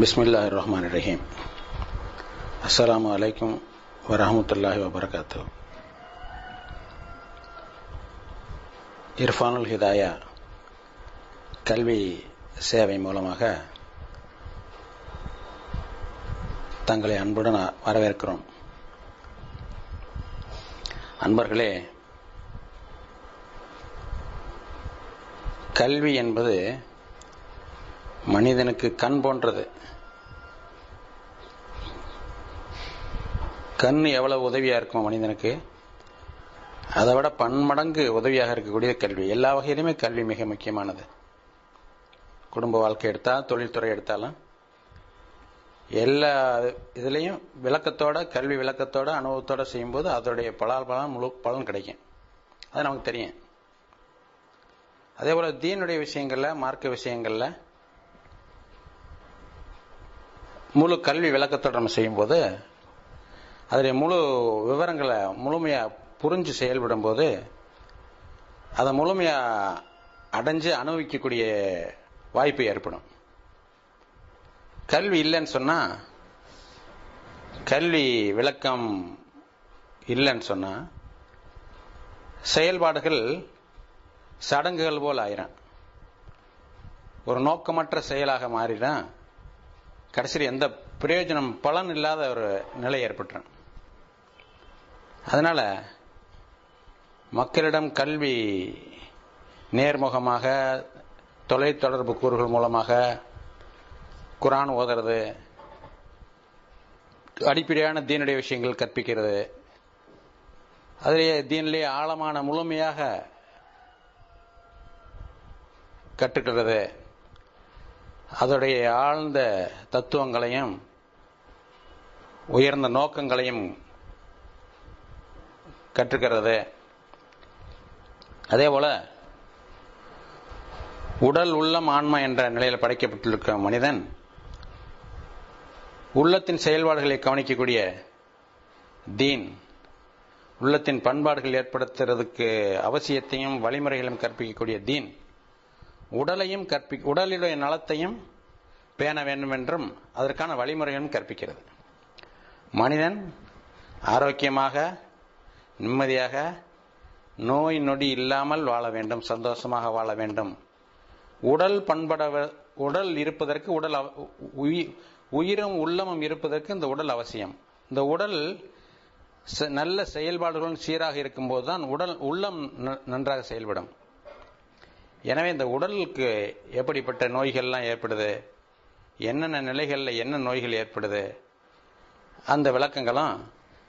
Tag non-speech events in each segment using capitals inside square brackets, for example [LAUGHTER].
பிஸ்மில்லாஹ் ரஹ்மான் ரஹீம் அஸ்லாம் அலைக்கும் வரமத்துல்லாஹி வபரகாத்து இர்ஃபானுல் ஹிதாயா கல்வி சேவை மூலமாக தங்களை அன்புடன் வரவேற்கிறோம். அன்பர்களே கல்வி என்பது மனிதனுக்கு கண் போன்றது. கண் எவ்வளவு உதவியா இருக்கும் மனிதனுக்கு? அதை விட பன்மடங்கு உதவியாக இருக்கக்கூடிய கல்வி. எல்லா வகையிலுமே கல்வி மிக முக்கியமானது. குடும்ப வாழ்க்கை எடுத்தால் தொழில்துறை எடுத்தாலும் எல்லா இதுலேயும் விளக்கத்தோட கல்வி விளக்கத்தோட அனுபவத்தோட செய்யும்போது அதோடைய பலால் பலன் முழு பலன் கிடைக்கும். அது நமக்கு தெரியும். அதே போல தீனுடைய விஷயங்கள்ல மார்க்க விஷயங்கள்ல முழு கல்வி விளக்கத்தோட நம்ம செய்யும்போது அதனுடைய முழு விவரங்களை முழுமையாக புரிஞ்சு செயல்படும் போது அதை முழுமையாக அடைஞ்சு அனுபவிக்கக்கூடிய வாய்ப்பு ஏற்படும். கல்வி இல்லைன்னு சொன்னால் கல்வி விளக்கம் இல்லைன்னு சொன்னால் செயல்பாடுகள் சடங்குகள் போல் ஆயிரும். ஒரு நோக்கமற்ற செயலாக மாறிடும் கடைசியில் எந்த பிரயோஜனம் பலன் இல்லாத ஒரு நிலை ஏற்பட்டுரும். அதனால் மக்களிடம் கல்வி நேர்முகமாக தொலைத்தொடர்பு கூறுகள் மூலமாக குரான் ஓதுறது அடிப்படையான தீனுடைய விஷயங்கள் கற்பிக்கிறது. அதிலேயே தீனிலேயே ஆழமான முழுமையாக கற்றுக்கிறது. அதோடைய ஆழ்ந்த தத்துவங்களையும் உயர்ந்த நோக்கங்களையும் கற்றுக்கிறது. அதே போல உடல் உள்ளம் ஆன்மா என்ற நிலையில் படைக்கப்பட்டிருக்க மனிதன் உள்ளத்தின் செயல்பாடுகளை கவனிக்கக்கூடிய தீன் உள்ளத்தின் பண்பாடுகள் ஏற்படுத்துறதுக்கு அவசியத்தையும் வழிமுறைகளையும் கற்பிக்கக்கூடிய தீன் உடலையும் கற்பி உடலுடைய நலத்தையும் பேண வேண்டும் என்றும் அதற்கான வழிமுறைகளும் கற்பிக்கிறது. மனிதன் ஆரோக்கியமாக நிம்மதியாக நோய் நொடி இல்லாமல் வாழ வேண்டும் சந்தோஷமாக வாழ வேண்டும். உடல் பண்பட உடல் இருப்பதற்கு உடல் உயிரும் உள்ளமும் இருப்பதற்கு இந்த உடல் அவசியம். இந்த உடல் நல்ல செயல்பாடுகளும் சீராக இருக்கும்போது தான் உடல் உள்ளம் நன்றாக செயல்படும். எனவே இந்த உடலுக்கு எப்படிப்பட்ட நோய்கள்லாம் ஏற்படுது? என்னென்ன நிலைகளில் என்ன நோய்கள் ஏற்படுது? அந்த விளக்கங்களும்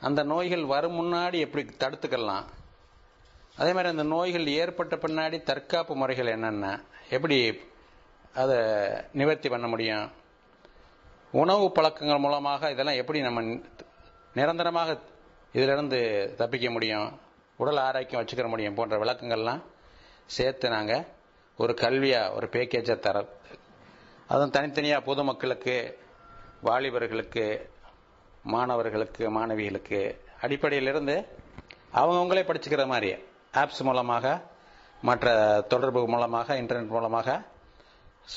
அந்த நோய்கள் வரும் முன்னாடி எப்படி தடுத்துக்கலாம்? அதே மாதிரி அந்த நோய்கள் ஏற்பட்ட பின்னாடி தற்காப்பு முறைகள் என்னென்ன? எப்படி அதை நிவர்த்தி பண்ண முடியும்? உணவு பழக்கங்கள் மூலமாக இதெல்லாம் எப்படி நம்ம நிரந்தரமாக இதிலிருந்து தப்பிக்க முடியும்? உடல் ஆரோக்கியம் வச்சுக்கிற முடியும் போன்ற விளக்கங்கள்லாம் சேர்த்து நாங்கள் ஒரு கல்வியாக ஒரு பேக்கேஜை தர அதுவும் தனித்தனியாக பொதுமக்களுக்கு வாலிபர்களுக்கு மாணவர்களுக்கு மாணவிகளுக்கு அடிப்படையிலிருந்து அவங்கவுங்களே படிச்சுக்கிற மாதிரி ஆப்ஸ் மூலமாக மற்ற தொடர்பு மூலமாக இன்டர்நெட் மூலமாக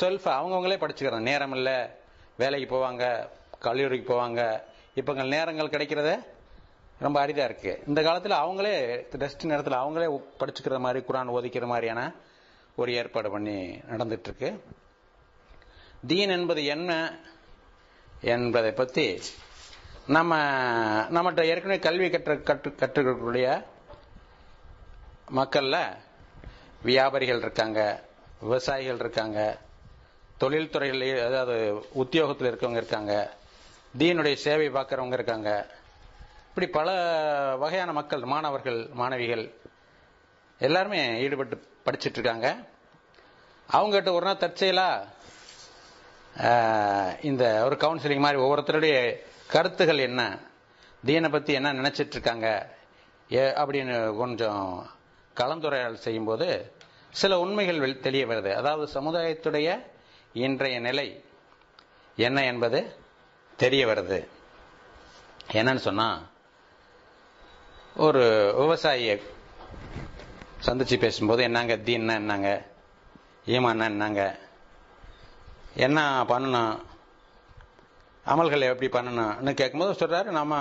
செல்ஃப் அவங்கவுங்களே படிச்சுக்கிறாங்க நேரம் இல்லை வேலைக்கு போவாங்க கல்லூரிக்கு போவாங்க. இப்போ நேரங்கள் கிடைக்கிறத ரொம்ப அரிதாக இருக்குது இந்த காலத்தில் அவங்களே ரெஸ்ட் நேரத்தில் அவங்களே படிச்சுக்கிற மாதிரி குரான் ஓதிக்கிற மாதிரியான ஒரு ஏற்பாடு பண்ணி நடந்துட்டு இருக்கு தீன் என்பது என்ன என்பதை பற்றி நம்ம நம்மகிட்ட ஏற்கனவே கல்வி கற்று கற்று கற்றுக்கக்கூடிய மக்களில் வியாபாரிகள் இருக்காங்க விவசாயிகள் இருக்காங்க தொழில்துறையில் அதாவது உத்தியோகத்தில் இருக்கவங்க இருக்காங்க தீனுடைய சேவை பார்க்குறவங்க இருக்காங்க. இப்படி பல வகையான மக்கள் மாணவர்கள் மாணவிகள் எல்லாருமே ஈடுபட்டு படிச்சுட்டு இருக்காங்க. அவங்ககிட்ட ஒரு நாள் தற்செயலாக இந்த ஒரு கவுன்சிலிங் மாதிரி ஒவ்வொருத்தருடைய கருத்துகள் என்ன? தீனை பத்தி என்ன நினைச்சிட்டு இருக்காங்க? அப்படின்னு கொஞ்சம் கலந்துரையாடல் செய்யும்போது சில உண்மைகள் தெரிய வருது. அதாவது சமுதாயத்துடைய இன்றைய நிலை என்ன என்பது தெரிய வருது. என்னன்னு சொன்னா ஒரு விவசாயியை சந்திச்சு பேசும்போது என்னங்க தீன்னா என்னங்க? ஈமான்னா என்னங்க? என்ன பண்ணணும் அமல்களை எப்படி பண்ணணும்னு கேட்கும்போது சொல்றாரு நம்ம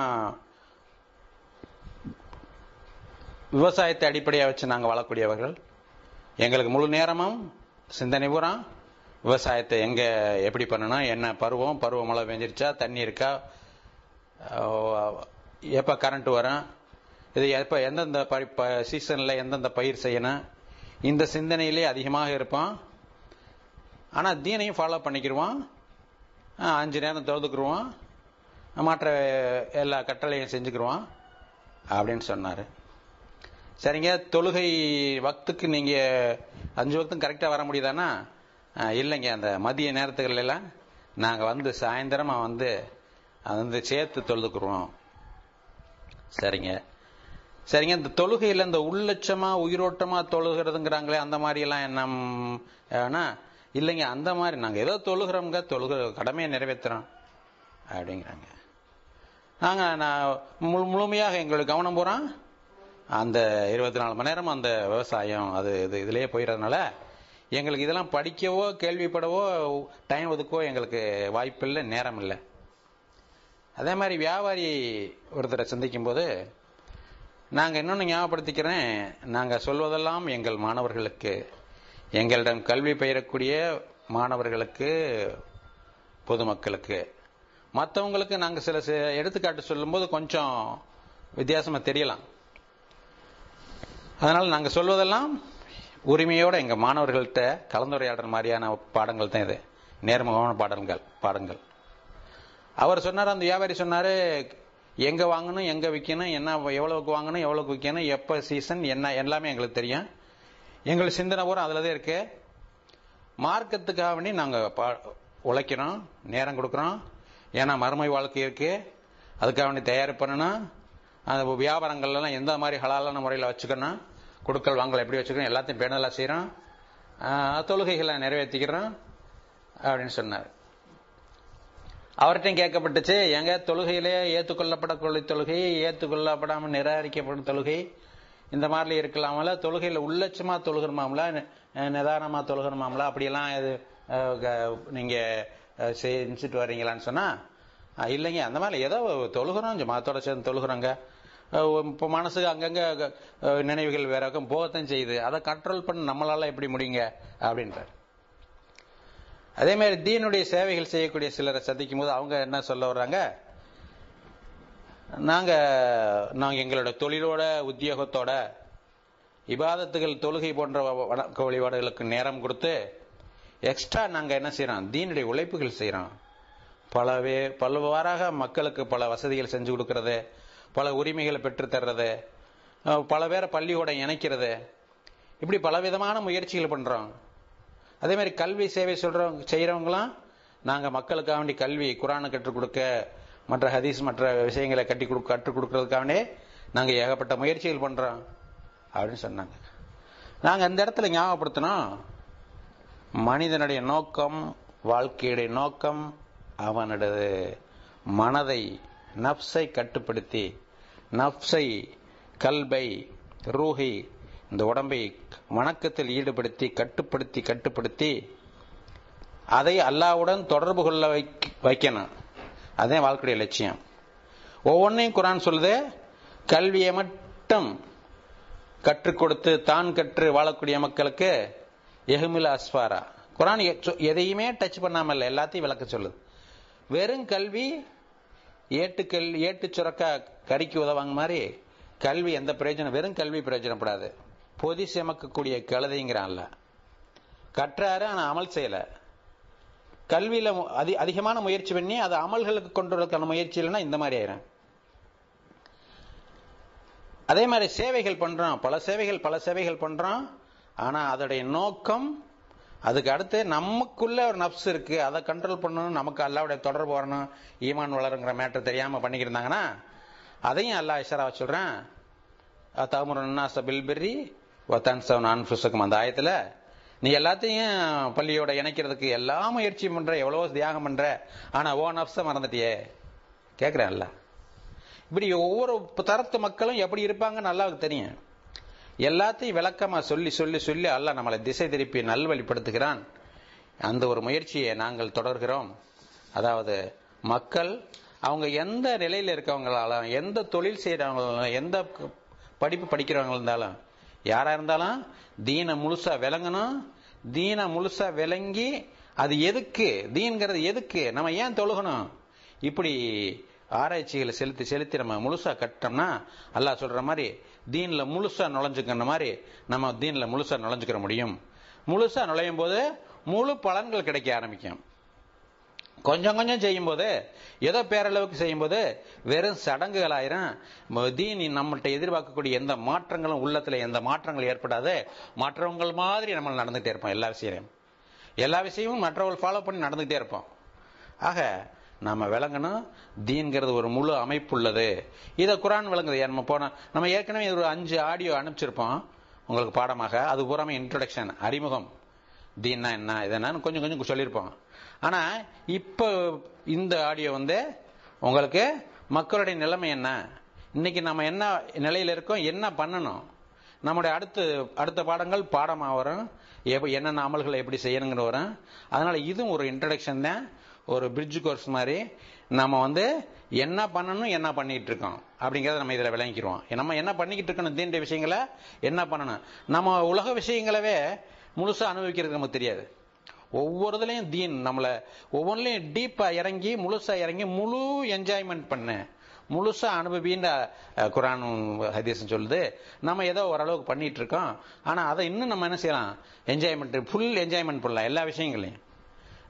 விவசாயத்தை அடிப்படையாக வச்சு நாங்கள் வாழக்கூடியவர்கள் எங்களுக்கு முழு நேரமும் சிந்தனை பூரா. விவசாயத்தை எங்கே எப்படி பண்ணணும் என்ன பருவம் பருவ மழை பெஞ்சிருச்சா தண்ணி இருக்கா எப்போ கரண்ட் வரும் இது எப்போ எந்தெந்த சீசனில் எந்தெந்த பயிர் செய்யணும் இந்த சிந்தனையிலே அதிகமாக இருப்பான் ஆனால் தீனையும் ஃபாலோ பண்ணிக்கிருவான் அஞ்சு நேரம் தொழுதுக்குருவான் மற்ற எல்லா கட்டளையும் செஞ்சுக்கிருவான் அப்படின்னு சொன்னார். சரிங்க தொழுகை வக்துக்கு நீங்கள் அஞ்சு வக்தும் கரெக்டாக வர முடியுதானா? இல்லைங்க அந்த மதிய நேரத்துகளெல்லாம் நாங்கள் வந்து சாயந்தரமாக வந்து அது வந்து சேர்த்து தொழுதுக்குருவோம். சரிங்க. சரிங்க இந்த தொழுகையில் இந்த உள்ளட்சமாக உயிரோட்டமாக தொழுகிறதுங்கிறாங்களே அந்த மாதிரியெல்லாம் என்ன ஆனா இல்லைங்க அந்த மாதிரி நாங்கள் ஏதோ தொழுகிறோம்ங்க தொழுகிற கடமையை நிறைவேற்றுறோம் அப்படிங்கிறாங்க. நாங்கள் நான் முழு முழுமையாக எங்களுக்கு கவனம் போகிறோம் அந்த இருபத்தி நாலு மணி நேரம் அந்த விவசாயம் அது இது இதுலேயே போயிடுறதுனால எங்களுக்கு இதெல்லாம் படிக்கவோ கேள்விப்படவோ டைம் ஒதுக்கவோ எங்களுக்கு வாய்ப்பில்லை நேரம் இல்லை. அதே மாதிரி வியாபாரி ஒருத்தரை சந்திக்கும் போது நாங்கள் இன்னொன்று ஞாபகப்படுத்திக்கிறேன். நாங்கள் சொல்வதெல்லாம் எங்கள் மாணவர்களுக்கு எங்களிடம் கல்வி பயிரக்கூடிய மாணவர்களுக்கு பொதுமக்களுக்கு. மற்றவங்களுக்கு நாங்கள் சில எடுத்துக்காட்டு சொல்லும்போது கொஞ்சம் வித்தியாசமாக தெரியலாம். அதனால் நாங்கள் சொல்வதெல்லாம் உரிமையோடு எங்கள் மாணவர்கள்ட்ட கலந்துரையாடல் மாதிரியான பாடங்கள் தான் இது. நேர்முகமான பாடல்கள் பாடங்கள். அவர் சொன்னார் அந்த வியாபாரி சொன்னார் எங்கே வாங்கணும் எங்கே விற்கணும் என்ன எவ்வளோக்கு வாங்கணும் எவ்வளோக்கு விற்கணும் எப்போ சீசன் என்ன எல்லாமே எங்களுக்கு தெரியும். எங்கள் சிந்தனை பூரா அதுல தான் இருக்கு. மார்க்கத்துக்காக வேண்டி நாங்க உழைக்கிறோம் நேரம் கொடுக்குறோம். ஏன்னா மறுமை வாழ்க்கை இருக்கு. அதுக்காக வேண்டி தயார் பண்ணணும். அந்த வியாபாரங்கள்லாம் எந்த மாதிரி ஹலாலான முறையில் வச்சுக்கணும். கொடுக்கல் வாங்கல் எப்படி வச்சுக்கணும். எல்லாத்தையும் பேணலாம் செய்கிறோம் தொழுகைகளை நிறைவேற்றிக்கிறோம் அப்படின்னு சொன்னார். அவர்கிட்டையும் கேட்கப்பட்டுச்சு எங்க தொழுகையிலே ஏற்றுக்கொள்ளப்படக்கூடிய தொழுகை ஏற்றுக்கொள்ளப்படாமல் நிராகரிக்கப்படும் தொழுகை இந்த மாதிரி இருக்கலாமல தொழுகையில உள்ளட்சமா தொழுகிறமாம்ல நிதானமா தொழுகிறமாம்ல அப்படியெல்லாம் இது க- நீங்க செஞ்சுட்டு வர்றீங்களான்னு சொன்னா இல்லைங்க. அந்த மாதிரி ஏதோ தொழுகிறோம் ஜமாத்தோட சேர்ந்து தொழுகிறோங்க. இப்போ மனசுக்கு அங்கங்க நினைவுகள் வேற பக்கம் போகத்தான் செய்யுது. அதை கண்ட்ரோல் பண்ண நம்மளால எப்படி முடியுங்க? அப்படின்றார். அதே மாதிரி தீனுடைய சேவைகள் செய்யக்கூடிய சிலரை சந்திக்கும் போது அவங்க என்ன சொல்ல வர்றாங்க? நாங்க நாங்க எங்களோட தொழிலோட உத்தியோகத்தோட இபாதத்துகள் தொழுகை போன்ற வ- வணக்க வழிபாடுகளுக்கு நேரம் கொடுத்து எக்ஸ்ட்ரா நாங்க என்ன செய்யறோம் தீனுடைய உழைப்புகள் செய்யறோம் பலவே பல்வாறாக மக்களுக்கு பல வசதிகள் செஞ்சு கொடுக்கறது பல உரிமைகளை பெற்றுத்தர்றது பல பேரை பள்ளியோட இணைக்கிறது. இப்படி பலவிதமான முயற்சிகள் பண்றோம். அதே மாதிரி கல்வி சேவை சொல்றவங்க செய்யறவங்களாம் நாங்க மக்களுக்காக வேண்டி கல்வி குரானை கற்றுக் கொடுக்க மற்ற ஹதீஸ் மற்ற விஷயங்களை கட்டி கொடு கற்றுக் கொடுக்கறதுக்காகவே நாங்கள் ஏகப்பட்ட முயற்சிகள் பண்றோம் அப்படின்னு சொன்னாங்க. நாங்கள் இந்த இடத்துல ஞாபகப்படுத்தினோம் மனிதனுடைய நோக்கம் வாழ்க்கையுடைய நோக்கம் அவனது மனதை நப்சை கட்டுப்படுத்தி நப்சை கல்பை ரூஹி இந்த உடம்பை வணக்கத்தில் ஈடுபடுத்தி கட்டுப்படுத்தி கட்டுப்படுத்தி அதை அல்லாவுடன் தொடர்பு கொள்ள வைக்கணும். அதே வாழ்க்கையுடைய லட்சியம். ஒவ்வொன்றையும் குரான் சொல்லுது கல்வியை மட்டும் கற்றுக் கொடுத்து தான் கற்று வாழக்கூடிய மக்களுக்கு எஹுமில் அஸ்வாரா குரான் சொ- எதையுமே டச் பண்ணாம இல்லை எல்லாத்தையும் விளக்க சொல்லுது. வெறும் கல்வி ஏட்டுக்கல் ஏட்டு சுரக்கா கறிக்கு உதவாங்க மாதிரி கல்வி எந்த பிரயோஜனம் வெறும் கல்வி பிரயோஜனப்படாது. பொதி சுமக்கக்கூடிய கழுதைங்கிறான்ல. கற்றாரு ஆனால் அமல் செய்யலை. கல்வியில மு- அதி அதிகமான முயற்சி பண்ணி அது அமல்களுக்கு கொண்டு வரதுக்கான முயற்சி இல்லைன்னா இந்த மாதிரி ஆயிரும். அதே மாதிரி சேவைகள் பண்றோம். பல சேவைகள் பல சேவைகள் பண்றோம். ஆனா அதோடைய நோக்கம் அதுக்கு அடுத்து நமக்குள்ள ஒரு நப்ஸ் இருக்கு. அதை கண்ட்ரோல் பண்ணணும் நமக்கு அல்லாவுடைய தொடர்பு வரணும். ஈமான் வளருங்கிற மேட்டர் தெரியாம பண்ணிக்கிருந்தாங்கன்னா அதையும் அல்லாஹ் இஷரா சொல்றேன். தாமுரன்னா சபில் பெர்ரி ஒத்தன்சவன் அன்புசுக்கும் அந்த ஆயத்துல நீ எல்லாத்தையும் பள்ளியோட இணைக்கிறதுக்கு எல்லா முயற்சியும் பண்ற எவ்வளவோ தியாகம் பண்ற. ஆனா ஓ நப்ச மறந்துட்டியே. கேக்குறேன்ல? இப்படி ஒவ்வொரு தரத்து மக்களும் எப்படி இருப்பாங்கன்னு அல்லாவுக்கு தெரியும். எல்லாத்தையும் விளக்கமா சொல்லி சொல்லி சொல்லி அல்ல நம்மளை திசை திருப்பி நல்வழிப்படுத்துகிறான். அந்த ஒரு முயற்சியை நாங்கள் தொடர்கிறோம். அதாவது மக்கள் அவங்க எந்த நிலையில் இருக்கவங்களாலும் எந்த தொழில் செய்யறவங்களாலும் எந்த படிப்பு படிக்கிறவங்க இருந்தாலும் யாரா இருந்தாலும் தீன முழுசா விளங்கணும். தீன முழுசா விளங்கி அது எதுக்கு? தீன்கிறது எதுக்கு? நம்ம ஏன் தொழுகணும்? இப்படி ஆராய்ச்சிகளை செலுத்தி செலுத்தி நம்ம முழுசா கட்டோம்னா அல்லாஹ் சொல்ற மாதிரி தீன்ல முழுசா நுழைஞ்சுக்கிற மாதிரி நம்ம தீன்ல முழுசா நுழைஞ்சுக்கிற முடியும். முழுசா நுழையும் போது முழு பலன்கள் கிடைக்க ஆரம்பிக்கும். கொஞ்சம் கொஞ்சம் செய்யும்போது ஏதோ பேரளவுக்கு செய்யும்போது வெறும் சடங்குகள் ஆயிரும் தீன் நம்மள்ட்ட எதிர்பார்க்கக்கூடிய எந்த மாற்றங்களும் உள்ளத்தில் எந்த மாற்றங்கள் ஏற்படாது. மற்றவங்கள் மாதிரி நம்ம நடந்துகிட்டே இருப்போம் எல்லா விஷயத்தையும் எல்லா விஷயமும் மற்றவர்கள் ஃபாலோ பண்ணி நடந்துகிட்டே இருப்போம். ஆக நம்ம விளங்கணும் தீன்கிறது ஒரு முழு அமைப்பு உள்ளது இதை குரான் விளங்குது. நம்ம போன நம்ம ஏற்கனவே ஒரு அஞ்சு ஆடியோ அனுப்பிச்சிருப்போம். உங்களுக்கு பாடமாக. அது பூராமே இன்ட்ரொடக்ஷன் அறிமுகம். தீன்னா என்ன இதென்னு கொஞ்சம் கொஞ்சம் சொல்லியிருப்போம். ஆனா இப்போ இந்த ஆடியோ வந்து உங்களுக்கு மக்களுடைய நிலைமை என்ன? இன்னைக்கு நம்ம என்ன நிலையில இருக்கோம்? என்ன பண்ணணும்? நம்முடைய அடுத்து அடுத்த பாடங்கள் பாடமாக வரும். என்னென்ன அமல்களை எப்படி செய்யணுங்கிற வரும். அதனால இதுவும் ஒரு இன்ட்ரடக்ஷன் தான். ஒரு பிரிட்ஜ் கோர்ஸ் மாதிரி நம்ம வந்து என்ன பண்ணணும் என்ன பண்ணிட்டு இருக்கோம் அப்படிங்கறத நம்ம இதில் விளங்கிக்கிறோம் நம்ம என்ன பண்ணிக்கிட்டு இருக்கணும் தீண்ட விஷயங்களை? என்ன பண்ணணும்? நம்ம உலக விஷயங்களவே முழுசாக அனுபவிக்கிறது நமக்கு தெரியாது. ஒவ்வொரு இதுலையும் தீன். நம்மளை ஒவ்வொன்றிலையும் டீப்பா இறங்கி முழுசா இறங்கி முழு என்ஜாய்மெண்ட் பண்ணு. முழுசா அனுபவின்ற குரான் ஹதீசன் சொல்லுது. நம்ம ஏதோ ஓரளவுக்கு பண்ணிட்டு இருக்கோம் ஆனா அதை இன்னும் நம்ம என்ன செய்யலாம்? என்ஜாய்மெண்ட் ஃபுல் என்ஜாய்மெண்ட் பண்ணலாம் எல்லா விஷயங்களையும்.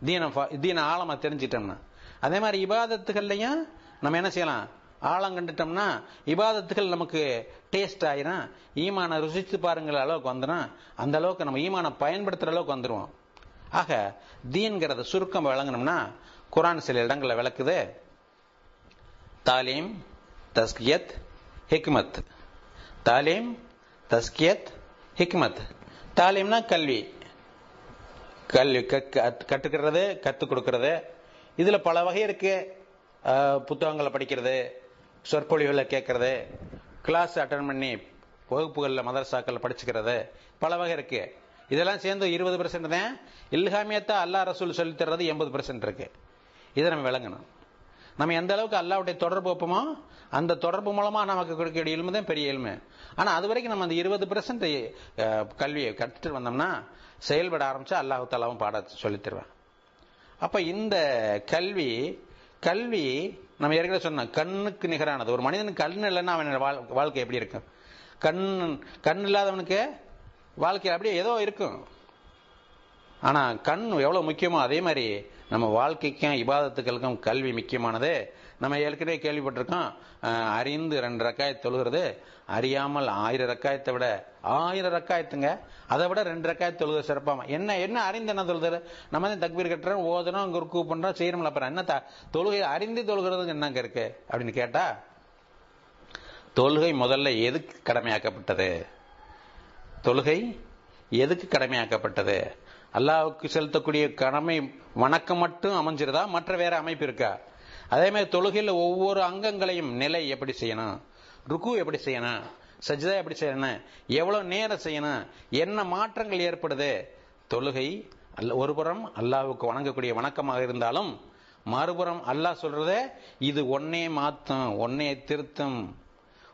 தீன தீன ஆழமா தெரிஞ்சிட்டோம்னா. அதே மாதிரி இபாதத்துகள்லையும் நம்ம என்ன செய்யலாம்? ஆழம் கண்டுட்டோம்னா இபாதத்துகள் நமக்கு டேஸ்ட் ஆயிரும். ஈமான ருசித்து பாருங்கிற அளவுக்கு வந்துடும் அந்த அளவுக்கு நம்ம ஈமான பயன்படுத்துற அளவுக்கு வந்துருவோம். ஆக தீன்கிறத சுருக்கம் வழங்கணும்னா குரான் சில இடங்களில் விளக்குது. தாலீம் தஸ்கியத் ஹிக்மத். தாலீம் தஸ்கியத் ஹிக்மத். தாலீம்னா கல்வி. கல்வி கற்றுக்கிறது கற்றுக் கொடுக்கறது. இதுல பல வகை இருக்கு. புத்தகங்களை படிக்கிறது சொற்பொழிவுகளை கேட்கறது கிளாஸ் அட்டன் பண்ணி வகுப்புகளில் மதரசாக்கள் படிச்சுக்கிறது. பல வகை இருக்கு. இதெல்லாம் சேர்ந்து இருபது பர்சன்ட் தான். இல்ஹாமியத்தை அல்லா ரசூல் சொல்லித்தர்றது எண்பது பர்சன்ட் இருக்கு. இதை நம்ம விளங்கணும். நம்ம எந்த அளவுக்கு அல்லாவுடைய தொடர்பு வைப்போமோ அந்த தொடர்பு மூலமா நமக்கு கொடுக்கக்கூடிய இல்மு தான் பெரிய இல்மு. ஆனா அது வரைக்கும் நம்ம அந்த இருபது பெர்சென்ட் கல்வியை கற்றுட்டு வந்தோம்னா செயல்பட ஆரம்பிச்சா அல்லாஹு தாலாவும் பாட சொல்லித்தருவேன். அப்ப இந்த கல்வி கல்வி நம்ம ஏற்கனவே சொன்னோம் கண்ணுக்கு நிகரானது. ஒரு மனிதனுக்கு கண் இல்லைன்னா அவன் வாழ்க்கை எப்படி இருக்கும்? கண் கண் இல்லாதவனுக்கு வாழ்க்கையில் அப்படியே ஏதோ இருக்கும். ஆனால் கண் எவ்வளோ முக்கியமோ அதே மாதிரி நம்ம வாழ்க்கைக்கும் இபாதத்துக்களுக்கும் கல்வி முக்கியமானது. நம்ம ஏற்கனவே கேள்விப்பட்டிருக்கோம் அறிந்து ரெண்டு ரக்காயத்து தொழுகிறது. அறியாமல் ஆயிரம் ரக்காயத்தை விட ஆயிரம் ரக்காயத்துங்க. அதை விட ரெண்டு ரக்காயத்து தொழுகிறது சிறப்பாம? என்ன என்ன அறிந்து என்ன தொழுகிறது நம்ம தான் தக்பீர் கட்டுறோம் ஓதுறோம் குறுக்கு பண்ணுறோம் செய்யறோம்ல அப்புறம் என்ன தொழுகை அறிந்து தொழுகிறதுக்கு என்னங்க இருக்கு அப்படின்னு கேட்டா தொழுகை முதல்ல எதுக்கு கடமையாக்கப்பட்டது? தொழுகை எதுக்கு கடமையாக்கப்பட்டது? அல்லாவுக்கு செலுத்தக்கூடிய கடமை வணக்கம் மட்டும் அமைஞ்சிருதா? மற்ற வேற அமைப்பு இருக்கா? அதே மாதிரி தொழுகையில் ஒவ்வொரு அங்கங்களையும் நிலை எப்படி செய்யணும்? ருக்கு எப்படி செய்யணும்? சஜிதா எப்படி செய்யணும்? எவ்வளவு நேரம் செய்யணும்? என்ன மாற்றங்கள் ஏற்படுது? தொழுகை அல்ல ஒரு புறம் அல்லாவுக்கு வணங்கக்கூடிய வணக்கமாக இருந்தாலும் மறுபுறம் அல்லாஹ் சொல்றத இது ஒன்னே மாத்தும் ஒன்னே திருத்தும்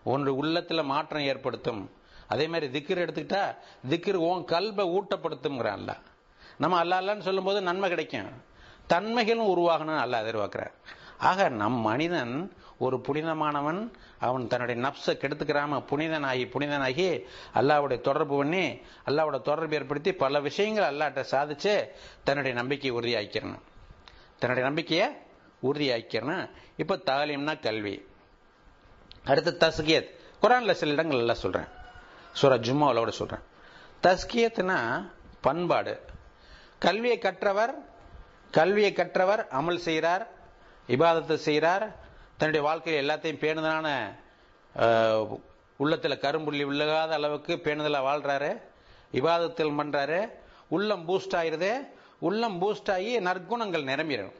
ஒன்று உள்ளத்துல மாற்றம் ஏற்படுத்தும். அதே மாதிரி திக்கர் எடுத்துக்கிட்டா திக்கர் ஓன் கல்வை ஊட்டப்படுத்துங்கிறான்ல நம்ம அல்லான்னு சொல்லும்போது நன்மை கிடைக்கும். தன்மைகளும் உருவாகணும் அல்ல எதிர்பார்க்கிறார். ஆக நம் மனிதன் ஒரு புனிதமானவன் அவன் தன்னுடைய நப்சை கெடுத்துக்கிறாம புனிதனாகி புனிதனாகி அல்லாவுடைய தொடர்பு பண்ணி அல்லாவோட தொடர்பு ஏற்படுத்தி பல விஷயங்கள் அல்லாட்ட சாதிச்சு தன்னுடைய நம்பிக்கையை உறுதியாக்கிறணும் தன்னுடைய நம்பிக்கையை உறுதியாக்கிறணும் இப்போ தாலிம்னா கல்வி. அடுத்து தஸ்கியத். குரான்ல சில இடங்கள் எல்லாம் சொல்றேன். சூரா ஜும்மாவோட சொல்றேன். தஸ்கியத்னா பண்பாடு. கல்வியை கற்றவர் கல்வியை கற்றவர் அமல் செய்கிறார் இபாதத்தை செய்கிறார் தன்னுடைய வாழ்க்கையில் எல்லாத்தையும் பேணுதலான உள்ளத்தில் கரும்புள்ளி விழுகாத அளவுக்கு பேணுதலாக வாழ்றாரு. இபாதத்தில் பண்ணுறாரு உள்ளம் பூஸ்ட் ஆயிடுது உள்ளம் பூஸ்ட் ஆகி நற்குணங்கள் நிரம்பிடும்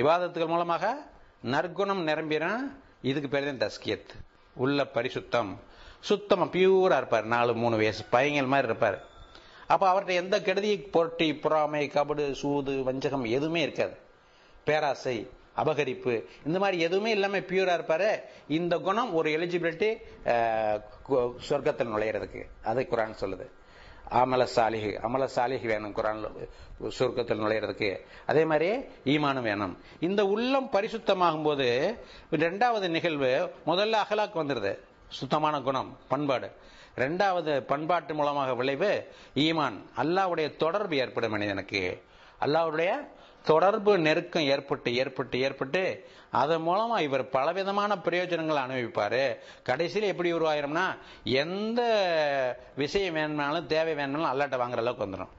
இபாதத்துகள் மூலமாக நற்குணம் நிரம்பிடும் இதுக்கு பேர் தான் தஸ்கியத். உள்ள பரிசுத்தம். சுத்தமாக பியூராக இருப்பார். நாலு மூணு வயசு பையங்கள் மாதிரி இருப்பார். அப்போ அவர்கிட்ட எந்த கெடுதி பொருட்டி பொறாமை கபடு சூது வஞ்சகம் எதுவுமே இருக்காது. பேராசை அபகரிப்பு இந்த மாதிரி எதுவுமே இல்லாமல் பியூரா இருப்பாரு. இந்த குணம் ஒரு எலிஜிபிலிட்டி சொர்க்கத்தில் நுழையிறதுக்கு. அதை குரான் சொல்லுது. அமல சாலிஹு அமல சாலிஹ் வேணும் குரான் சொர்க்கத்தில் நுழையிறதுக்கு. அதே மாதிரி ஈமானும் வேணும். இந்த உள்ளம் பரிசுத்தமாகும் போது ரெண்டாவது நிகழ்வு முதல்ல அகலாக்கு வந்துடுது சுத்தமான குணம் பண்பாடு. ரெண்டாவது பண்பாட்டு மூலமாக விளைவு ஈமான். அல்லாவுடைய தொடர்பு ஏற்படும் மனிதனுக்கு. அல்லாவுடைய தொடர்பு நெருக்கம் ஏற்பட்டு ஏற்பட்டு ஏற்பட்டு அதன் மூலமா இவர் பலவிதமான பிரயோஜனங்கள் அனுபவிப்பாரு. கடைசியில் எப்படி உருவாயிரும்னா எந்த விஷயம் வேணும்னாலும் தேவை வேணும்னாலும் அல்லாட்ட வாங்குற அளவுக்கு வந்துடும்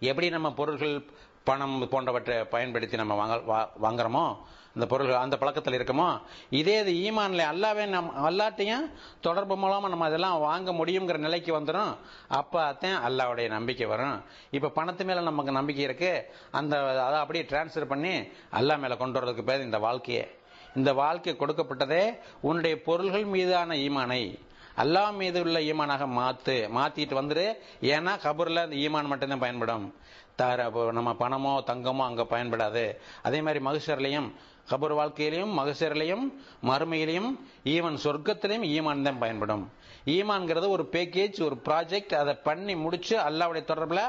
எப்படி நம்ம பொருள்கள் பணம் போன்றவற்றை பயன்படுத்தி நம்ம வாங்க வாங்குறோமோ இந்த பொருள்கள் அந்த பழக்கத்தில் இருக்கமோ? இதே இது ஈமான்ல அல்லாவே நம் அல்லாட்டையும் தொடர்பு மூலமா நம்ம அதெல்லாம் வாங்க முடியுங்கிற நிலைக்கு வந்துடும் அப்போ அதான் அல்லாவுடைய நம்பிக்கை வரும். இப்போ பணத்து மேல நமக்கு நம்பிக்கை இருக்கு. அந்த அதை அப்படியே டிரான்ஸ்ஃபர் பண்ணி அல்லா மேல கொண்டு வரதுக்கு பேர் இந்த வாழ்க்கையே. இந்த வாழ்க்கை கொடுக்கப்பட்டதே உன்னுடைய பொருள்கள் மீதான ஈமானை. அல்லா மீது உள்ள ஈமானாக மாத்து மாத்திட்டு வந்துரு. ஏன்னா கபூர்ல அந்த ஈமான் மட்டும்தான் பயன்படும். தர நம்ம பணமோ தங்கமோ அங்க பயன்படாது. அதே மாதிரி மகசர்லையும் கபர் வாழ்க்கையிலையும் மகசரிலையும் மறுமையிலையும் ஈவன் சொர்க்கத்திலையும் ஈமான் தான் பயன்படும். ஈமான்ங்கிறது ஒரு பேக்கேஜ் ஒரு ப்ராஜெக்ட் அதை பண்ணி முடிச்சு அல்லாவுடைய தொடர்பில்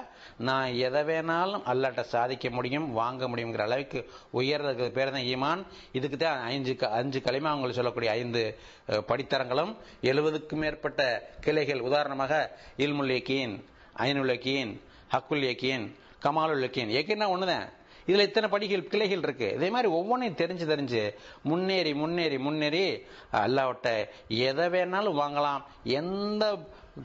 நான் எதை வேணாலும் அல்லாட்ட சாதிக்க முடியும் வாங்க முடியுங்கிற அளவுக்கு உயர்றதுக்கு பேர் தான் ஈமான். இதுக்கு தான் அஞ்சு அஞ்சு களிமா அவங்களுக்கு சொல்லக்கூடிய ஐந்து படித்தரங்களும் எழுபதுக்கும் மேற்பட்ட கிளைகள். உதாரணமாக இல்முல் யக்கீன் ஐனுல் யக்கீன் ஹக்குல் யக்கீன் கமாலுல் யக்கீன் யக்கீன்னா ஒண்ணுதான். இதுல இத்தனை படிகள் கிளைகள் இருக்கு. இதே மாதிரி ஒவ்வொன்றையும் தெரிஞ்சு தெரிஞ்சு முன்னேறி முன்னேறி முன்னேறி அல்லாவிட்ட எதை வேணாலும் வாங்கலாம். எந்த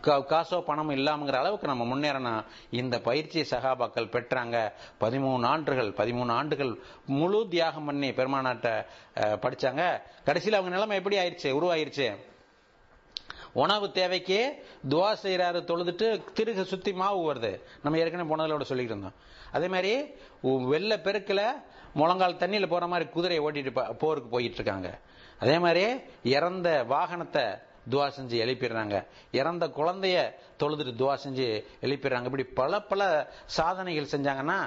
காசோ பணமும் இல்லாமங்கிற அளவுக்கு நம்ம முன்னேறணும். இந்த பயிற்சி சகாபாக்கள் பெற்றாங்க. பதிமூணு ஆண்டுகள் பதிமூணு ஆண்டுகள் முழு தியாகம் பண்ணி பெருமானாட்ட படிச்சாங்க. கடைசியில் அவங்க நிலைமை எப்படி ஆயிடுச்சு உருவாயிருச்சு. உணவு தேவைக்கு துவா செய்யறாரு தொழுதுட்டு திருக சுத்தி மாவு வருது. நம்ம ஏற்கனவே போனதோட சொல்லிட்டு இருந்தோம். அதே மாதிரி வெள்ள பெருக்கில் முழங்கால் தண்ணியில் போற மாதிரி குதிரையை ஓட்டிட்டு போருக்கு போயிட்டு இருக்காங்க. அதே மாதிரி இறந்த வாகனத்தை துவா செஞ்சு எழுப்பிடுறாங்க. இறந்த குழந்தைய தொழுதுட்டு துவா செஞ்சு எழுப்பிடுறாங்க. இப்படி பல பல சாதனைகள் செஞ்சாங்கன்னா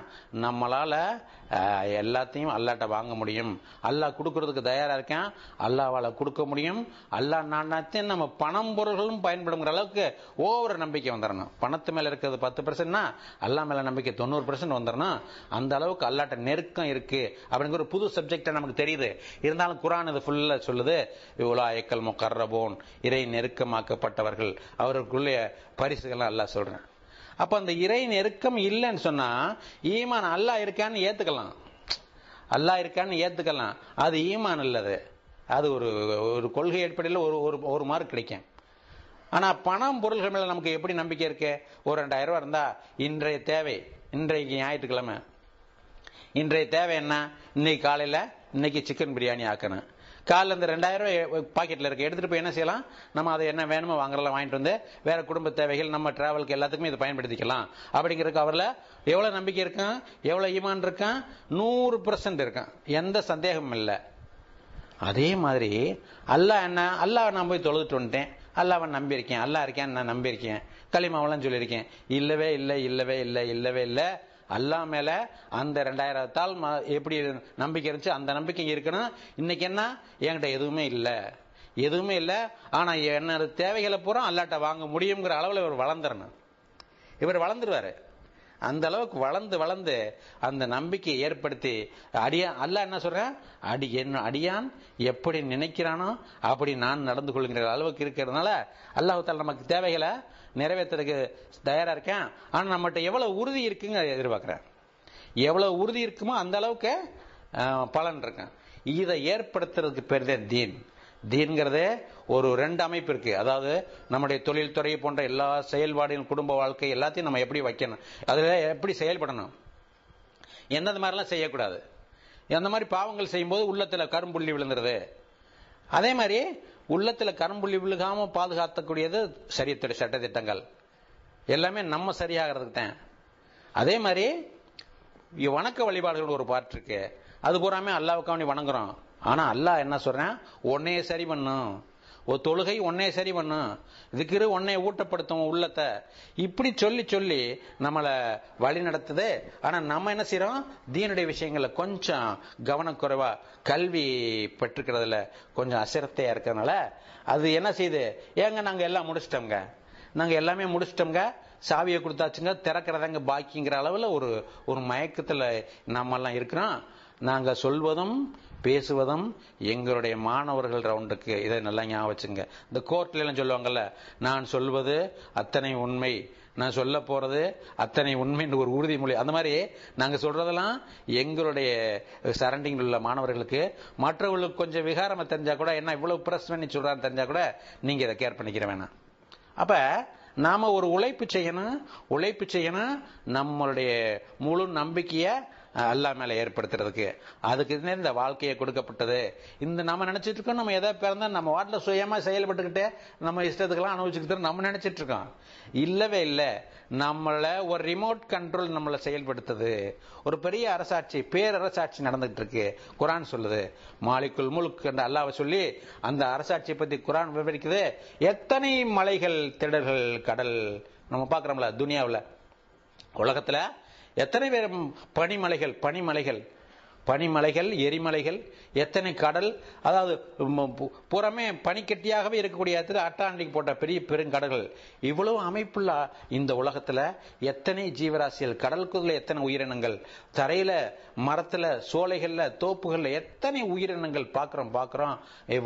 நம்மளால எல்லாத்தையும் அல்லாட்ட வாங்க முடியும். அல்லாஹ் கொடுக்கறதுக்கு தயாரா இருக்கேன். அல்லாவால கொடுக்க முடியும். அல்லா நாணத்தையும் நம்ம பணம் பொருள்களும் பயன்படுங்கிற அளவுக்கு ஓவர நம்பிக்கை வந்துடணும் பணத்து மேல இருக்கிறது பத்து பர்சன்ட்னா அல்லா மேல நம்பிக்கை தொண்ணூறு பர்சன்ட் வந்துடணும் அந்த அளவுக்கு அல்லாட்ட நெருக்கம் இருக்கு அப்படிங்கிற ஒரு புது சப்ஜெக்ட் நமக்கு தெரியுது. இருந்தாலும் குரான் இது ஃபுல்லா சொல்லுது இவ்வளோ ஐக்கல் முக்கர்ரபோன் இறை நெருக்கமாக்கப்பட்டவர்கள். அவர்களுக்குள்ளே பரிசுகள்லாம் அல்லா சொல்றேன். அப்போ அந்த இறை நெருக்கம் இல்லைன்னு சொன்னா ஈமான் அல்லா இருக்கான்னு ஏத்துக்கலாம். அல்லா இருக்கான்னு ஏத்துக்கலாம். அது ஈமான் இல்லது அது ஒரு ஒரு கொள்கை அடிப்படையில் ஒரு ஒரு ஒரு மார்க் கிடைக்கும். ஆனால் பணம் பொருள்கள் மேலே நமக்கு எப்படி நம்பிக்கை இருக்கு? ஒரு ரெண்டாயிரம் ரூபா இருந்தால் இன்றைய தேவை இன்றைக்கு ஞாயிற்றுக்கிழமை. இன்றைய தேவை என்ன? இன்னைக்கு காலையில் இன்னைக்கு சிக்கன் பிரியாணி ஆக்கணும். காலில் இந்த ரெண்டாயிரம் ரூபாய் பாக்கெட்டில் இருக்கு. எடுத்துட்டு போய் என்ன செய்யலாம்? நம்ம அதை என்ன வேணுமோ வாங்குறலாம் வாங்கிட்டு வந்து வேற குடும்ப தேவைகள் நம்ம டிராவலுக்கு எல்லாத்துக்குமே இதை பயன்படுத்திக்கலாம். அப்படிங்கிறதுக்கு அவரில் எவ்வளோ நம்பிக்கை இருக்கான்? எவ்வளோ ஈமான் இருக்கான்? நூறு பர்சன்ட் இருக்கான். எந்த சந்தேகமும் இல்லை. அதே மாதிரி அல்லாஹ் என்ன அல்லாஹ் நான் போய் தொழுதுட்டு வந்துட்டேன். அல்லாவை நம்பியிருக்கேன் அல்லாஹ் இருக்கேன் நான் நம்பியிருக்கேன் களிமாவெல்லாம் சொல்லியிருக்கேன். இல்லவே இல்லை இல்லவே இல்லை இல்லவே இல்லை. அல்லா மேல அந்த ரெண்டாயிரத்தால் எப்படி நம்பிக்கை இருந்துச்சு அந்த நம்பிக்கை இருக்கணும். இன்னைக்கு என்ன? என்கிட்ட எதுவுமே இல்லை. எதுவுமே இல்லை. ஆனா என்னோட தேவைகளை பூரா அல்லாட்ட வாங்க முடியுங்கிற அளவில் இவர் வளர்ந்துடணும் இவர் வளர்ந்துருவாரு. அந்த அளவுக்கு வளர்ந்து வளர்ந்து அந்த நம்பிக்கையை ஏற்படுத்தி அடியா அல்ல என்ன சொல்றேன் அடி என்ன அடியான் எப்படி நினைக்கிறானோ அப்படி நான் நடந்து கொள்கிற அளவுக்கு இருக்கிறதுனால அல்லாஹால நமக்கு தேவைகளை நிறைவேற்றுறதுக்கு தயாரா இருக்கேன். ஆனா நம்மகிட்ட எவ்வளவு உறுதி இருக்குங்க எதிர்பார்க்கிறேன் எவ்வளவு உறுதி இருக்குமோ அந்த அளவுக்கு பலன் இருக்கேன் இதை ஏற்படுத்துறதுக்கு பேர் தான் தீன். தீன்கிறதே ஒரு ரெண்டு அமைப்பு இருக்கு. அதாவது நம்முடைய தொழில் துறை போன்ற எல்லா செயல்பாடுகளும் குடும்ப வாழ்க்கை எல்லாத்தையும் நம்ம எப்படி வைக்கணும்? அதுல எப்படி செயல்படணும்? எந்தெந்த மாதிரிலாம் செய்யக்கூடாது? அந்த மாதிரி பாவங்கள் செய்யும்போது உள்ளத்துல கரும்புள்ளி விழுந்துருது. அதே மாதிரி உள்ளத்துல கரும்புள்ளி விழுகாம பாதுகாத்தக்கூடியது சரியத்துடைய சட்டத்திட்டங்கள். எல்லாமே நம்ம சரியாகிறதுக்கு தான். அதே மாதிரி வணக்க வழிபாடுகள் ஒரு பாட்டு இருக்கு. அது பூராமே அல்லாவுக்காண்டி வணங்குறோம் ஆனா அல்லாஹ் என்ன சொல்றேன்? உன்னையே சரி பண்ணும் ஒரு தொழுகை ஒன்னே சரி பண்ணும் இதுக்கு ஒன்னே ஊட்டப்படுத்தும் உள்ளத்தை. இப்படி சொல்லி சொல்லி நம்மளை வழி நடத்துது. ஆனா நம்ம என்ன செய்யறோம் தீனுடைய விஷயங்கள்ல கொஞ்சம் கவனக்குறைவா கல்வி பெற்றுக்கிறதுல கொஞ்சம் அசிரத்தையா இருக்கிறதுனால அது என்ன செய்யுது? ஏங்க நாங்க எல்லாம் முடிச்சிட்டோங்க நாங்க எல்லாமே முடிச்சிட்டோங்க சாவியை கொடுத்தாச்சுங்க. திறக்கிறதாங்க பாக்கிங்கிற அளவுல ஒரு ஒரு மயக்கத்துல நம்ம எல்லாம் இருக்கிறோம். நாங்கள் சொல்வதும் பேசுவதும் எங்களுடைய மாணவர்கள் ரவுண்டுக்கு இதை நல்லா ஞாபகம் வச்சுங்க. இந்த கோர்ட்ல எல்லாம் சொல்லுவாங்கல்ல நான் சொல்வது அத்தனை உண்மை நான் சொல்ல போறது அத்தனை உண்மைன்னு ஒரு உறுதிமொழி அந்த மாதிரி நாங்கள் சொல்றதெல்லாம் எங்களுடைய சரண்டிங்கில் உள்ள மாணவர்களுக்கு மற்றவர்களுக்கு கொஞ்சம் விகாரமா தெரிஞ்சா கூட என்ன இவ்வளவு பிரஸ் பண்ணி சொல்றான்னு தெரிஞ்சா கூட நீங்க இதை கேர் பண்ணிக்கிற வேணாம். அப்ப நாம ஒரு உழைப்பு செய்யணும் உழைப்பு செய்யணும் நம்மளுடைய முழு நம்பிக்கையை அல்லா மேல ஏற்படுத்துறதுக்கு. அதுக்கு இந்த வாழ்க்கையை கொடுக்கப்பட்டது. இந்த நம்ம நினைச்சிட்டு இருக்கோம் நம்ம எதை பிறந்தா நம்ம வாட்டில் சுயமா செயல்பட்டுக்கிட்டே நம்ம இஷ்டத்துக்கெல்லாம் அனுபவிச்சுக்கிட்டு நம்ம நினைச்சிட்டு இருக்கோம். இல்லவே இல்லை. நம்மளை ஒரு ரிமோட் கண்ட்ரோல் நம்மளை செயல்படுத்துது. ஒரு பெரிய அரசாட்சி பேரரசாட்சி நடந்துகிட்டு இருக்கு. குரான் சொல்லுது. மாலிக்குல் முழுக் என்ற அல்லாவை சொல்லி அந்த அரசாட்சியை பத்தி குரான் விவரிக்குது. எத்தனை மலைகள் திடல்கள் கடல் நம்ம பாக்குறோம்ல துனியாவில். உலகத்துல எத்தனை பேர் பனிமலைகள் பனிமலைகள்? பனிமலைகள் எரிமலைகள் எத்தனை கடல் அதாவது புறமே பனிக்கட்டியாகவே இருக்கக்கூடிய இடத்துல அட்டாண்டிக் போட்ட பெரிய பெருங்கடல்கள். இவ்வளவு அமைப்புள்ள இந்த உலகத்தில் எத்தனை ஜீவராசிகள் கடலுக்குள்ள எத்தனை உயிரினங்கள் தரையில மரத்துல சோலைகள்ல தோப்புகள்ல எத்தனை உயிரினங்கள் பார்க்குறோம் பார்க்குறோம்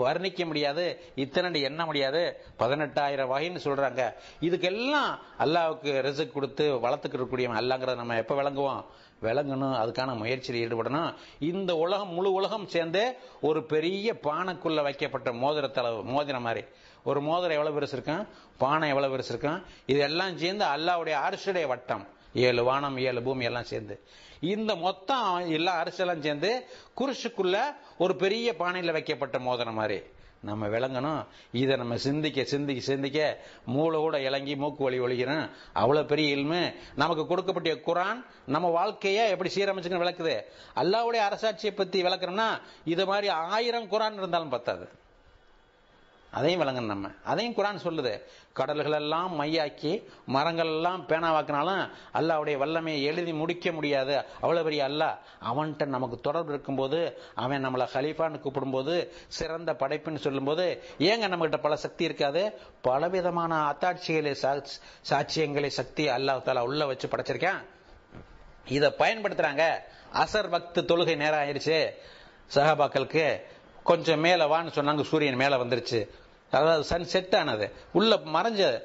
வர்ணிக்க முடியாது இத்தனை எண்ண முடியாது. பதினெட்டாயிரம் வகைன்னு சொல்றாங்க. இதுக்கெல்லாம் அல்லாவுக்கு ரிசக் கொடுத்து வளர்த்துக்கிட்டு இருக்கக்கூடியவன் அல்லாங்கிறத நம்ம எப்போ விளங்குவோம்? விளங்கணும் அதுக்கான முயற்சியில் ஈடுபடணும். இந்த உலகம் முழு உலகம் சேர்ந்து ஒரு பெரிய பானைக்குள்ள வைக்கப்பட்ட மோதிரத்தளவு மோதிரம் மாதிரி. ஒரு மோதிரம் எவ்வளவு பெருசு இருக்கும்? பானை எவ்வளவு பெருசு இருக்கும்? இதெல்லாம் சேர்ந்து அல்லாவுடைய அரசுடைய வட்டம். ஏழு வானம் ஏழு பூமி எல்லாம் சேர்ந்து. இந்த மொத்தம் எல்லா அரசெல்லாம் சேர்ந்து குருஷுக்குள்ள ஒரு பெரிய பானையில் வைக்கப்பட்ட மோதிரம் மாதிரி. நம்ம விளங்கணும். இதை நம்ம சிந்திக்க சிந்திக்க சிந்திக்க மூளை கூட இறங்கி மூக்கு வழி ஒழிக்கிறோம் அவ்வளவு பெரிய இல்மு. நமக்கு கொடுக்கப்பட்ட குரான் நம்ம வாழ்க்கைய எப்படி சீரமைச்சுன்னு விளக்குது. அல்லாவுடைய அரசாட்சியை பத்தி விளக்குறோம்னா இது மாதிரி ஆயிரம் குரான் இருந்தாலும் பத்தாது. அதையும் விளங்கணும் நம்ம. அதையும் குரான் சொல்லுது. கடல்கள் எல்லாம் மையாக்கி மரங்கள் எல்லாம் பேனாவாக்கினாலும் அல்லாவுடைய வல்லமையை எழுதி முடிக்க முடியாது. அவ்வளவு பெரிய அல்ல அவன்கிட்ட நமக்கு தொடர்பு இருக்கும்போது அவன் நம்மளை ஹலீஃபான்னு கூப்பிடும்போது சிறந்த படைப்புன்னு சொல்லும்போது ஏங்க நம்மகிட்ட பல சக்தி இருக்காது? பலவிதமான அத்தாட்சிகளை சாட்சியங்களை சக்தி அல்லாஹ் தாலா உள்ள வச்சு படைச்சிருக்கேன். இதை பயன்படுத்துறாங்க. அசர் பக்து தொழுகை நேரம் ஆயிடுச்சு சஹாபாக்களுக்கு கொஞ்சம் மேல வான்னு சொன்னாங்க சூரியன் மேல வந்துருச்சு. அதாவது சன் செட் ஆனது. உள்ள மறைஞ்ச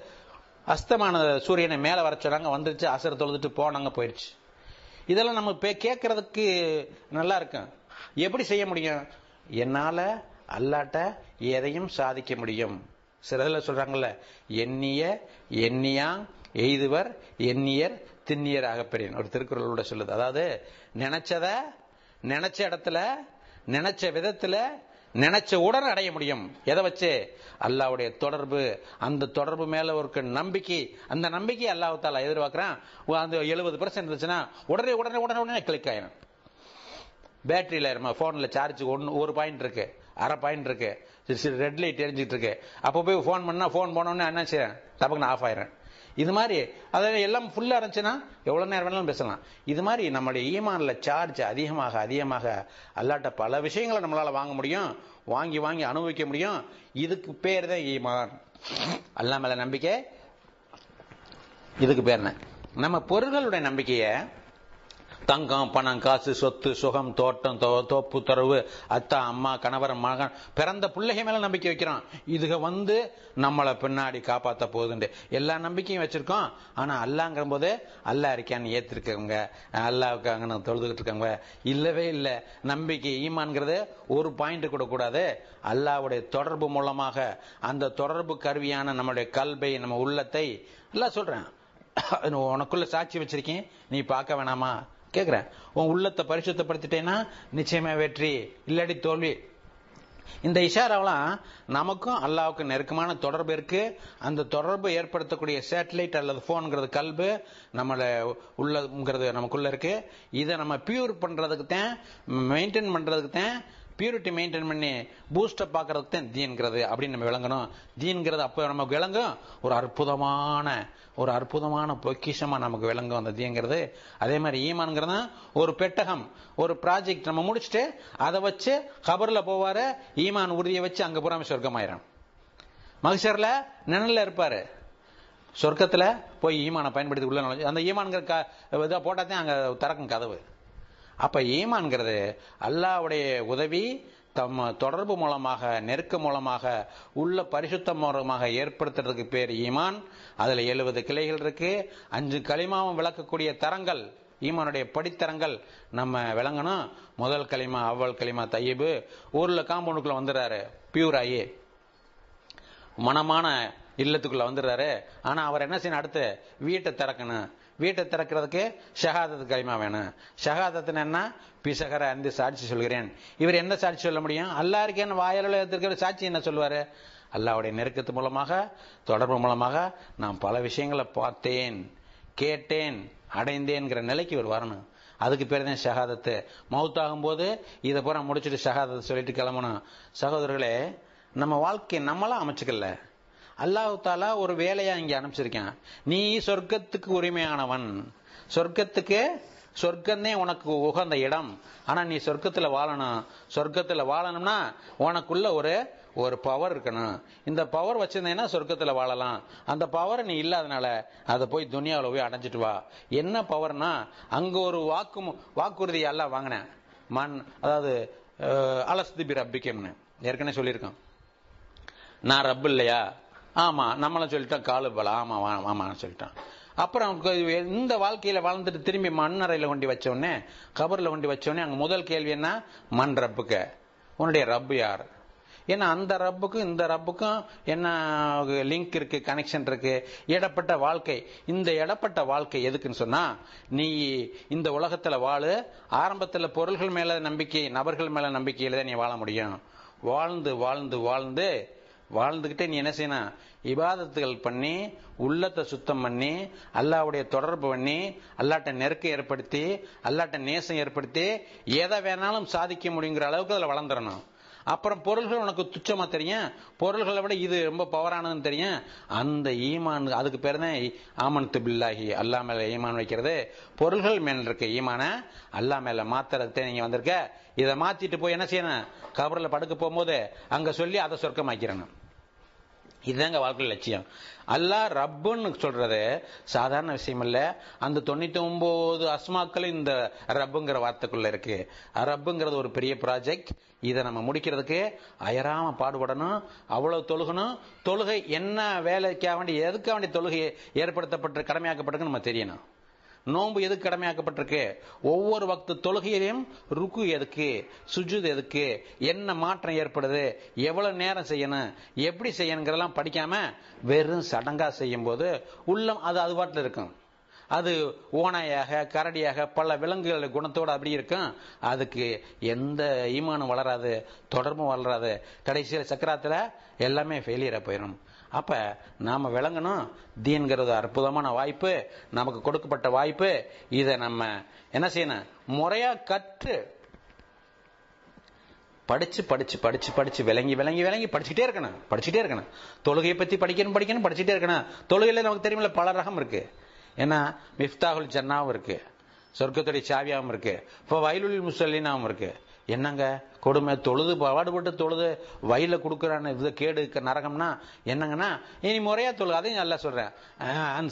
அஸ்தமான சூரியனை மேலே வர சொன்னாங்க வந்துருச்சு அசர் தொழுதுட்டு போனாங்க போயிடுச்சு இதெல்லாம் நம்ம கேட்கறதுக்கு நல்லா இருக்கும். எப்படி செய்ய முடியும்? என்னால அல்லாட்ட எதையும் சாதிக்க முடியும். சிலதுல சொல்றாங்கல்ல எண்ணிய எண்ணியா எய்துவர் எண்ணியர் திண்ணியர் ஆகப்பெரியன் ஒரு திருக்குறளோட சொல்லுது. அதாவது நினைச்சத நினைச்ச இடத்துல நினைச்ச விதத்துல நினைச்ச உடனே அடைய முடியும். எதை வச்சு? அல்லாவுடைய தொடர்பு. அந்த தொடர்பு மேல ஒரு நம்பிக்கை. அந்த நம்பிக்கை அல்லாஹால எதிர்பார்க்கிறான். அந்த எழுபது பர்சன்ட் இருந்துச்சுன்னா உடனே உடனே உடனே உடனே கிளிக் ஆயிரும். பேட்டரியில நம்ம போன்ல சார்ஜ் ஒன்று ஒரு பாயிண்ட் இருக்கு. அரை பாயிண்ட் இருக்கு. ரெட் லைட் எரிஞ்சிட்டு இருக்கு. அப்போ போய் ஃபோன் பண்ணா ஃபோன் போனோடனே என்ன செய்யறேன் டபக்குன்னு ஆஃப் ஆயிரும் இது மாதிரி அதாவது எல்லாம் ஃபுல்லாக இருந்துச்சுன்னா எவ்வளோ நேரம் வேணாலும் பேசலாம். இது மாதிரி நம்மளுடைய ஈமானில் சார்ஜ் அதிகமாக அதிகமாக அல்லாட்ட பல விஷயங்களை நம்மளால் வாங்க முடியும் வாங்கி வாங்கி அனுபவிக்க முடியும். இதுக்கு பேர் தான் ஈமான். அல்லா நம்பிக்கை இதுக்கு பேர் என்ன? நம்ம பொருள்களுடைய நம்பிக்கையை தங்கம் பணம் காசு சொத்து சுகம் தோட்டம் தோப்பு தரவு அத்தா அம்மா கணவர் மகன் பிறந்த பிள்ளைக மேல நம்பிக்கை வைக்கிறோம் இதுக வந்து நம்மளை பின்னாடி காப்பாத்த போகுதுண்டு. எல்லா நம்பிக்கையும் வச்சிருக்கோம். ஆனா அல்லாங்கிற போது அல்லா இருக்கான்னு ஏத்திருக்கவங்க அல்லாவுக்கு அங்கே தொழுதுகிட்டு இருக்கவங்க இல்லவே இல்லை. நம்பிக்கை ஈமான்ங்கிறது ஒரு பாயிண்ட் கூட கூடாது. அல்லாவுடைய தொடர்பு மூலமாக அந்த தொடர்பு கருவியான நம்மளுடைய கல்வை நம்ம உள்ளத்தை எல்லாம் சொல்றேன். [COUGHS] உனக்குள்ள சாட்சி வச்சிருக்கேன். நீ பார்க்க வேணாமா? கேட்குறேன் உன் உள்ளத்தை பரிசுத்தப்படுத்திட்டேன்னா நிச்சயமா வெற்றி. இல்லாடி தோல்வி. இந்த இஷாராவெல்லாம் நமக்கும் அல்லாவுக்கும் நெருக்கமான தொடர்பு இருக்கு. அந்த தொடர்பு ஏற்படுத்தக்கூடிய சேட்டலைட் அல்லது போன்கிறது கல்பு நம்மள உள்ளங்கிறது நமக்குள்ள இருக்கு. இதை நம்ம பியூர் பண்றதுக்கு தான் மெயின்டைன் பண்றதுக்கு தான் பியூரிட்டி மெயின்டைன் பண்ணி பூஸ்டப் பார்க்கறதுக்கு தான் தீன்கிறது அப்படின்னு நம்ம விளங்கணும். தீன்கிறது அப்போ நமக்கு விளங்கும். ஒரு அற்புதமான ஒரு அற்புதமான பொக்கிஷமா நமக்கு விளங்கும் அந்த தீங்கிறது அதே மாதிரி ஈமான்ங்கிறது ஒரு பெட்டகம் ஒரு ப்ராஜெக்ட் நம்ம முடிச்சுட்டு அதை வச்சு கபரில் போவாரு ஈமான் உறுதியை வச்சு அங்கே புறாம சொர்க்கமாயிரும். மகிஷர்ல நிழல்ல இருப்பாரு. சொர்க்கத்தில் போய் ஈமானை பயன்படுத்தி உள்ள நுழைஞ்சு அந்த ஈமான்கிற க- இதை போட்டாதான் அங்கே திறக்கும் கதவு. அப்ப ஈமான்கிறது அல்லாஹ்வுடைய உதவி தம் தொடர்பு மூலமாக நெருக்க மூலமாக உள்ள பரிசுத்த மூலமாக ஏற்படுத்துறதுக்கு பேர் ஈமான். அதுல எழுபது கிளைகள் இருக்கு. அஞ்சு களிமாவும் விளக்கக்கூடிய தரங்கள் ஈமானுடைய படித்தரங்கள் நம்ம விளங்கணும். முதல் களிமா அவ்வல் களிமா தையீபு. ஊர்ல காம்பவுண்டுக்குள்ள வந்துடுறாரு. பியூர் ஆகி மனமான இல்லத்துக்குள்ள வந்துடுறாரு. ஆனா அவர் என்ன செய்யணும்? அடுத்து வீட்டை திறக்கணும். வீட்டை திறக்கிறதுக்கு ஷஹாதத்து களிமா வேணும். ஷஹாதத்துன்னு என்ன? பிசகர அந்து சாட்சி சொல்கிறேன். இவர் என்ன சாட்சி சொல்ல முடியும்? அல்லாருக்கேன்னு வாயால் இருக்கிற சாட்சி என்ன சொல்வாரு அல்லாவுடைய நெருக்கத்து மூலமாக தொடர்பு மூலமாக நான் பல விஷயங்களை பார்த்தேன் கேட்டேன் அடைந்தேன்கிற நிலைக்கு இவர் வரணும். அதுக்கு பேர் தான் ஷஹாதத்து. மவுத்தாகும் போது இதை பூரா முடிச்சுட்டு ஷஹாதத்தை சொல்லிட்டு கிளம்பணும். சகோதரர்களே நம்ம வாழ்க்கையை நம்மளாம் அமைச்சுக்கல. அல்லாஹு தாலா ஒரு வேலையா இங்க அனுப்பிச்சிருக்கான். நீ சொர்க்கத்துக்கு உரிமையானவன். சொர்க்கத்துக்கு சொர்க்கந்தே உனக்கு உகந்த இடம். ஆனா நீ சொர்க்கத்துல வாழணும். சொர்க்கத்துல வாழணும்னா உனக்குள்ள ஒரு ஒரு பவர் இருக்கணும். இந்த பவர் வச்சிருந்தேன்னா சொர்க்கத்துல வாழலாம். அந்த பவர் நீ இல்லாதனால அதை போய் துனியாவில் போய் அடைஞ்சிட்டு வா. என்ன பவர்னா அங்க ஒரு வாக்கு வாக்குறுதி எல்லாம் வாங்கினேன். மண் அதாவது அலஸ்திபி ரப்பிக்கம்னு. ஏற்கனவே சொல்லியிருக்கோம் நான் ரப்பு இல்லையா? ஆமா நம்மளும் சொல்லிட்டோம் காலு பல. ஆமா வா- ஆமான்னு அப்புறம் இந்த வாழ்க்கையில வாழ்ந்துட்டு திரும்பி மண்ணறையில கொண்டு வச்சோடனே கபர்ல கொண்டு வச்சோடனே அங்கே அங்க முதல் கேள்வி என்ன? மண் ரப்புக்கு. உன்னுடைய ரப்பு யார்? ஏன்னா அந்த ரப்புக்கும் இந்த ரப்புக்கும் என்ன லிங்க் இருக்கு கனெக்ஷன் இருக்கு. இடப்பட்ட வாழ்க்கை. இந்த இடப்பட்ட வாழ்க்கை எதுக்குன்னு சொன்னா நீ இந்த உலகத்துல வாழு ஆரம்பத்துல பொருள்கள் மேல நம்பிக்கை நபர்கள் மேல நம்பிக்கையில தான் நீ வாழ முடியும். வாழ்ந்து வாழ்ந்து வாழ்ந்து வாழ்ந்துகிட்டே நீ என்ன செய்யணும்? இபாதத்துகள் பண்ணி உள்ளத்தை சுத்தம் பண்ணி அல்லாவுடைய தொடர்பு பண்ணி அல்லாட்ட நெருக்கம் ஏற்படுத்தி அல்லாட்ட நேசம் ஏற்படுத்தி எதை வேணாலும் சாதிக்க முடியுங்கிற அளவுக்கு அதில் வளர்ந்துடணும். அப்புறம் பொருள்கள் உனக்கு துச்சமா தெரியும். பொருள்களை விட இது ரொம்ப பவரானதுன்னு தெரியும். அந்த ஈமான் அதுக்கு பேர் தான் ஆமன் பில்லாஹி அல்லா மேல ஈமான் வைக்கிறது. பொருள்கள் மேல் இருக்க ஈமான அல்லா மேல மாத்துறதுக்கு நீங்க வந்திருக்க. இதை மாத்திட்டு போய் என்ன செய்யணும்? கபரில் படுக்க போகும்போது அங்க சொல்லி அதை சொர்க்கமாக்கிறணும் இதுதாங்க வாழ்க்கையில் லட்சியம். அல்லாஹ் ரப்புன்னு சொல்றது சாதாரண விஷயம் இல்ல அந்த தொண்ணூத்தி ஒன்பது அஸ்மாக்களும் இந்த ரப்புங்கிற வார்த்தைக்குள்ள இருக்கு. ரப்புங்கிறது ஒரு பெரிய ப்ராஜெக்ட் இதை நம்ம முடிக்கிறதுக்கு அயராம பாடுபடணும் அவ்வளவு தொழுகணும். தொழுகை என்ன வேலைக்காக வேண்டி எதுக்காக வேண்டிய தொழுகை ஏற்படுத்தப்பட்டு கடமையாக்கப்பட்டிருக்கு நம்ம தெரியணும். நோன்பு எதுக்கு கடமையாக்கப்பட்டிருக்கு? ஒவ்வொரு வக்து தொழுகையிலையும் ருக்கு எதுக்கு? சுஜுது எதுக்கு? என்ன மாற்றம் ஏற்படுது? எவ்வளவு நேரம் செய்யணும்? எப்படி செய்யணுங்கிறதெல்லாம் படிக்காம வெறும் சடங்கா செய்யும் போது உள்ளம் அது அது பாட்டில் இருக்கும். அது ஓனாயாக கரடியாக பல விலங்குகள் குணத்தோடு அப்படி இருக்கும். அதுக்கு எந்த ஈமானும் வளராது தொடர்பும் வளராது. கடைசியில் சக்கராத்தில் எல்லாமே ஃபெயிலியராக போயிடும் அப்ப நாம விளங்கணும். தீன்கிறது அற்புதமான வாய்ப்பு. நமக்கு கொடுக்கப்பட்ட வாய்ப்பு. இதை நம்ம என்ன செய்யணும்? முறையா கற்று படிச்சு படிச்சு படிச்சு படிச்சு விளங்கி விளங்கி விளங்கி படிச்சுட்டே இருக்கணும். படிச்சுட்டே இருக்கணும். தொழுகையை பத்தி படிக்கணும் படிக்கணும் படிச்சுட்டே இருக்கணும். தொழுகையில நமக்கு தெரியுமில்ல பல ரகம் இருக்கு. ஏன்னா மிஃப்தாகுல் ஜன்னாவும் இருக்கு. சொர்க்கத்துடைய சாவியாவும் இருக்கு. இப்போ வயலுல் முசல்லினாவும் இருக்கு. என்னங்க? கொடுமை தொழுது பாடுபட்டு தொழுது வயல கொடுக்குறான்னு இது கேடு க- நரகம்னா என்னங்கன்னா இனி முறையா தொழுகு அதையும் நல்லா சொல்றேன்.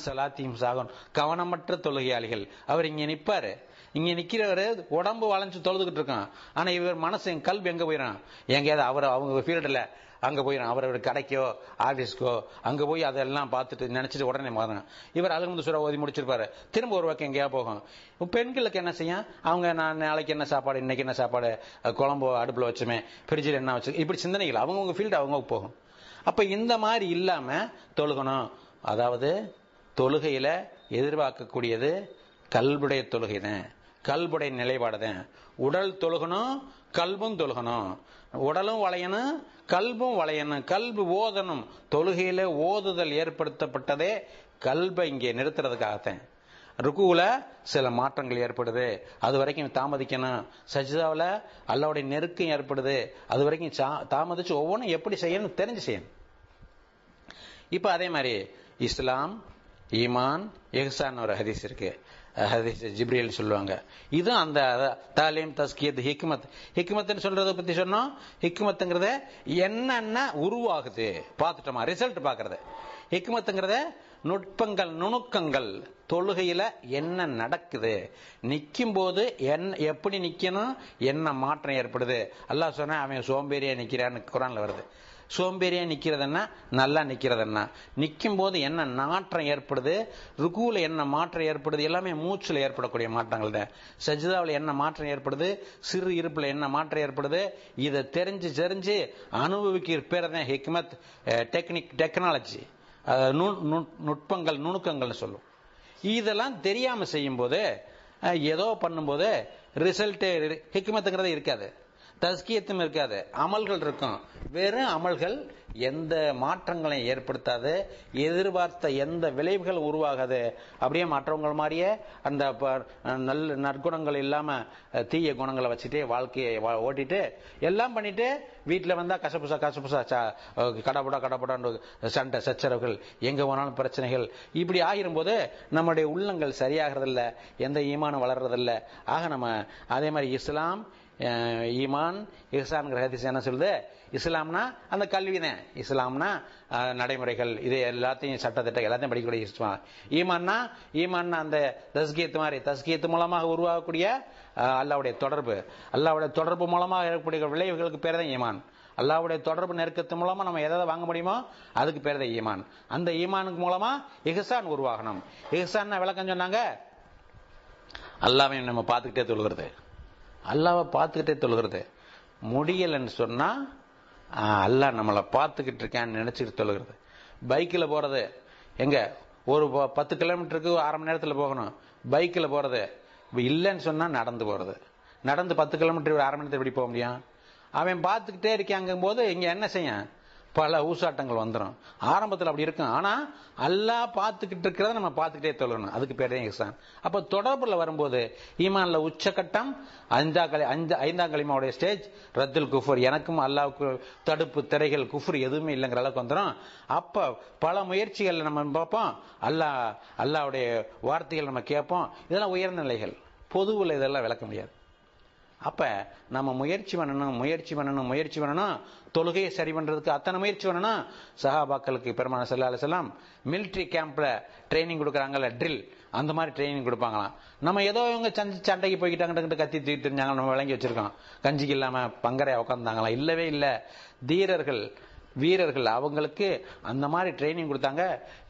சலாத்தியும் சாகும் கவனமற்ற தொழுகையாளிகள். அவர் இங்க நிப்பாரு. இங்க நிக்கிறவர் உடம்பு வளைஞ்சு தொழுதுகிட்டு இருக்கான். ஆனா இவர் மனசு என் கல்வி எங்க போயிடும் எங்கேயாவது அவர் அவங்க ஃபீல்டுல அங்கே போய் நான் அவரவர் கடைக்கோ ஆஃபீஸ்க்கோ அங்கே போய் அதெல்லாம் பார்த்துட்டு நினச்சிட்டு உடனே மாறணும் இவர் அழுகுமுது சுரா ஓதி முடிச்சிருப்பாரு. திரும்ப ஒரு பக்கம் எங்கேயா போகும். பெண்களுக்கு என்ன செய்யும்? அவங்க நான் நாளைக்கு என்ன சாப்பாடு இன்னைக்கு என்ன சாப்பாடு? குழம்பு அடுப்பில் வச்சுமே ஃப்ரிட்ஜில் என்ன வச்சு இப்படி சிந்தனைகள். அவங்கவுங்க ஃபீல்டு அவங்க போகும். அப்போ இந்த மாதிரி இல்லாமல் தொழுகணும். அதாவது தொழுகையில் எதிர்பார்க்கக்கூடியது கல்புடைய தொழுகை தான் கல்புடைய நிலைப்பாடு தான் உடல் தொழுகணும் கல்பும் தொழுகணும். உடலும் வளையணும் கல்பும் வளையணும். கல்பு ஓதணும். தொழுகையில ஓதுதல் ஏற்படுத்தப்பட்டதே கல்பை இங்கே நிறுத்துறதுக்காகத்தான். ருக்குவில் சில மாற்றங்கள் ஏற்படுது. அது வரைக்கும் தாமதிக்கணும். சஜிதாவில் அல்லாவுடைய நெருக்கம் ஏற்படுது. அது வரைக்கும் சா- தாமதிச்சு ஒவ்வொன்றும் எப்படி செய்யணும் தெரிஞ்சு செய்யணும். இப்ப அதே மாதிரி இஸ்லாம் ஈமான் எஹ்சான் ஒரு ஹதீஸ் இருக்கு. ஹதீஸ் ஜிப்ரியல் சொல்லுவாங்க. இதுவும் அந்த தாலீம் தஸ்கியத் ஹிக்மத். ஹிக்மத்னு சொல்றதை பத்தி சொன்னோம். ஹிக்மத்துங்கிறத என்னென்ன உருவாகுது? பார்த்துட்டோமா? ரிசல்ட் பார்க்கறது. ஹிக்மத்துங்கிறத நுட்பங்கள் நுணுக்கங்கள் தொழுகையில என்ன நடக்குது? நிக்கும் போது என்ன எப்படி நிக்கணும்? என்ன மாற்றம் ஏற்படுது? அல்லாஹ் சொன்னா அவன் சோம்பேறியா நிக்கிறான்னு குரான்ல வருது. சோம்பேறியா நிக்கிறதுன்னா நல்லா நிக்கிறதுன்னா. நிக்கும் போது என்ன நாற்றம் ஏற்படுது? ருக்குவில் என்ன மாற்றம் ஏற்படுது? எல்லாமே மூச்சில் ஏற்படக்கூடிய மாற்றங்கள் தான். சஜிதாவில் என்ன மாற்றம் ஏற்படுது? சிறு இருப்பில் என்ன மாற்றம் ஏற்படுது? இதை தெரிஞ்சு தெரிஞ்சு அனுபவிக்கிற பேர் தான் ஹிக்மத் டெக்னிக் டெக்னாலஜி. நுட்பங்கள் நுணுக்கங்கள்னு சொல்லும். இதெல்லாம் தெரியாமல் செய்யும்போது ஏதோ பண்ணும்போது ரிசல்ட்டு ஹிக்மத்துங்கிறது இருக்காது. தஸ்கியத்தும் இருக்காது. அமல்கள் இருக்கும். வெறும் அமல்கள் எந்த மாற்றங்களையும் ஏற்படுத்தாது. எதிர்பார்த்த எந்த விளைவுகள் உருவாகாது. அப்படியே மற்றவங்க மாதிரியே அந்த ப- நல்ல நற்குணங்கள் இல்லாம தீய குணங்களை வச்சுட்டு வாழ்க்கையை ஓட்டிட்டு எல்லாம் பண்ணிட்டு வீட்டில் வந்தால் கசப்புசா கசப்புசா ச- கடபுடா கடபுடான்னு சண்டை சச்சரவுகள் எங்க போனாலும் பிரச்சனைகள். இப்படி ஆகிரும் போது நம்முடைய உள்ளங்கள் சரியாகிறதில்ல. எந்த ஈமானம் வளர்றதில்ல. ஆக நம்ம அதே மாதிரி இஸ்லாம் ஈமான் இஹ்சான்ங்கிற ஹதீஸ் என்ன சொல்லுது? இஸ்லாம்னா அந்த கல்வி தான் இஸ்லாம்னா நடைமுறைகள். இது எல்லாத்தையும் சட்டத்திட்டம் எல்லாத்தையும் படிக்கக்கூடிய இஸ்லாம் ஈமான்னா ஈமான்னா அந்த தஸ்கீத் மாதிரி. தஸ்கீத் மூலமாக உருவாகக்கூடிய அல்லாவுடைய தொடர்பு. அல்லாவுடைய தொடர்பு மூலமாக இருக்கக்கூடிய விளைவுகளுக்கு பேர் தான் ஈமான். அல்லாவுடைய தொடர்பு நெருக்கத்து மூலமா நம்ம எதை வாங்க முடியுமோ அதுக்கு பேர் தான் ஈமான். அந்த ஈமானுக்கு மூலமா இஹ்சான் உருவாகணும். இஹ்சான் விளக்கம் சொன்னாங்க? அல்லாவையும் நம்ம பார்த்துக்கிட்டே தொழுகிறது அல்லாவை பார்த்துக்கிட்டே தொழுகிறது. முடியலைன்னு சொன்னா அல்லாஹ் நம்மளை பார்த்துக்கிட்டு இருக்கான்னு நினைச்சிட்டு தொழுகிறது. பைக்கில் போறது எங்க ஒரு பத்து கிலோமீட்டருக்கு அரை மணி நேரத்தில் போகணும். பைக்கில் போறது இல்லைன்னு சொன்னா நடந்து போறது. நடந்து பத்து கிலோமீட்டர் அரை மணி நேரத்தில் எப்படி போக முடியும்? அவன் பார்த்துக்கிட்டே இருக்காங்கும் போது இங்க என்ன செய்யும்? பல ஊசாட்டங்கள் வந்துடும் ஆரம்பத்தில் அப்படி இருக்கும். ஆனால் அல்லாஹ் பார்த்துக்கிட்டு இருக்கிறத நம்ம பார்த்துக்கிட்டே தொழணும். அதுக்கு பேர் தான் இஹ்சான். அப்போ தொடர்புல வரும்போது ஈமான்ல உச்சகட்டம் அஞ்சா கலை அஞ்சு ஐந்தாம் கலிமாவுடைய ஸ்டேஜ் ரத்துல் குஃபர். எனக்கும் அல்லாவுக்கு தடுப்பு திரைகள் குஃபர் எதுவுமே இல்லைங்கிற அளவுக்கு வந்துடும் அப்போ பல முயற்சிகள் நம்ம பார்ப்போம். அல்லா அல்லாவுடைய வார்த்தைகள் நம்ம கேட்போம். இதெல்லாம் உயர்ந்த நிலைகள் பொதுவில் இதெல்லாம் விளக்க முடியாது. அப்ப நம்ம முயற்சி பண்ணணும் முயற்சி பண்ணணும் முயற்சி பண்ணணும் தொழுகையை சரி பண்றதுக்கு அத்தனை முயற்சி பண்ணணும் சஹாபாக்களுக்கு பெருமான செல்லால செல்லாம் மிலிட்ரி கேம்ப்ல ட்ரைனிங் கொடுக்குறாங்கல்ல ட்ரில் அந்த மாதிரி ட்ரைனிங் கொடுப்பாங்களாம். நம்ம ஏதோ இவங்க சண்டை சண்டைக்கு போய்கிட்டாங்கிட்ட கத்தி தூக்கிட்டு இருந்தாங்க நம்ம விளங்கி வச்சிருக்கோம். கஞ்சிக்கு இல்லாம பங்கரையா உட்காந்தாங்களாம் இல்லவே இல்லை. தீரர்கள் வீரர்கள் அவங்களுக்கு அந்த மாதிரி ட்ரைனிங் கொடுத்தாங்க.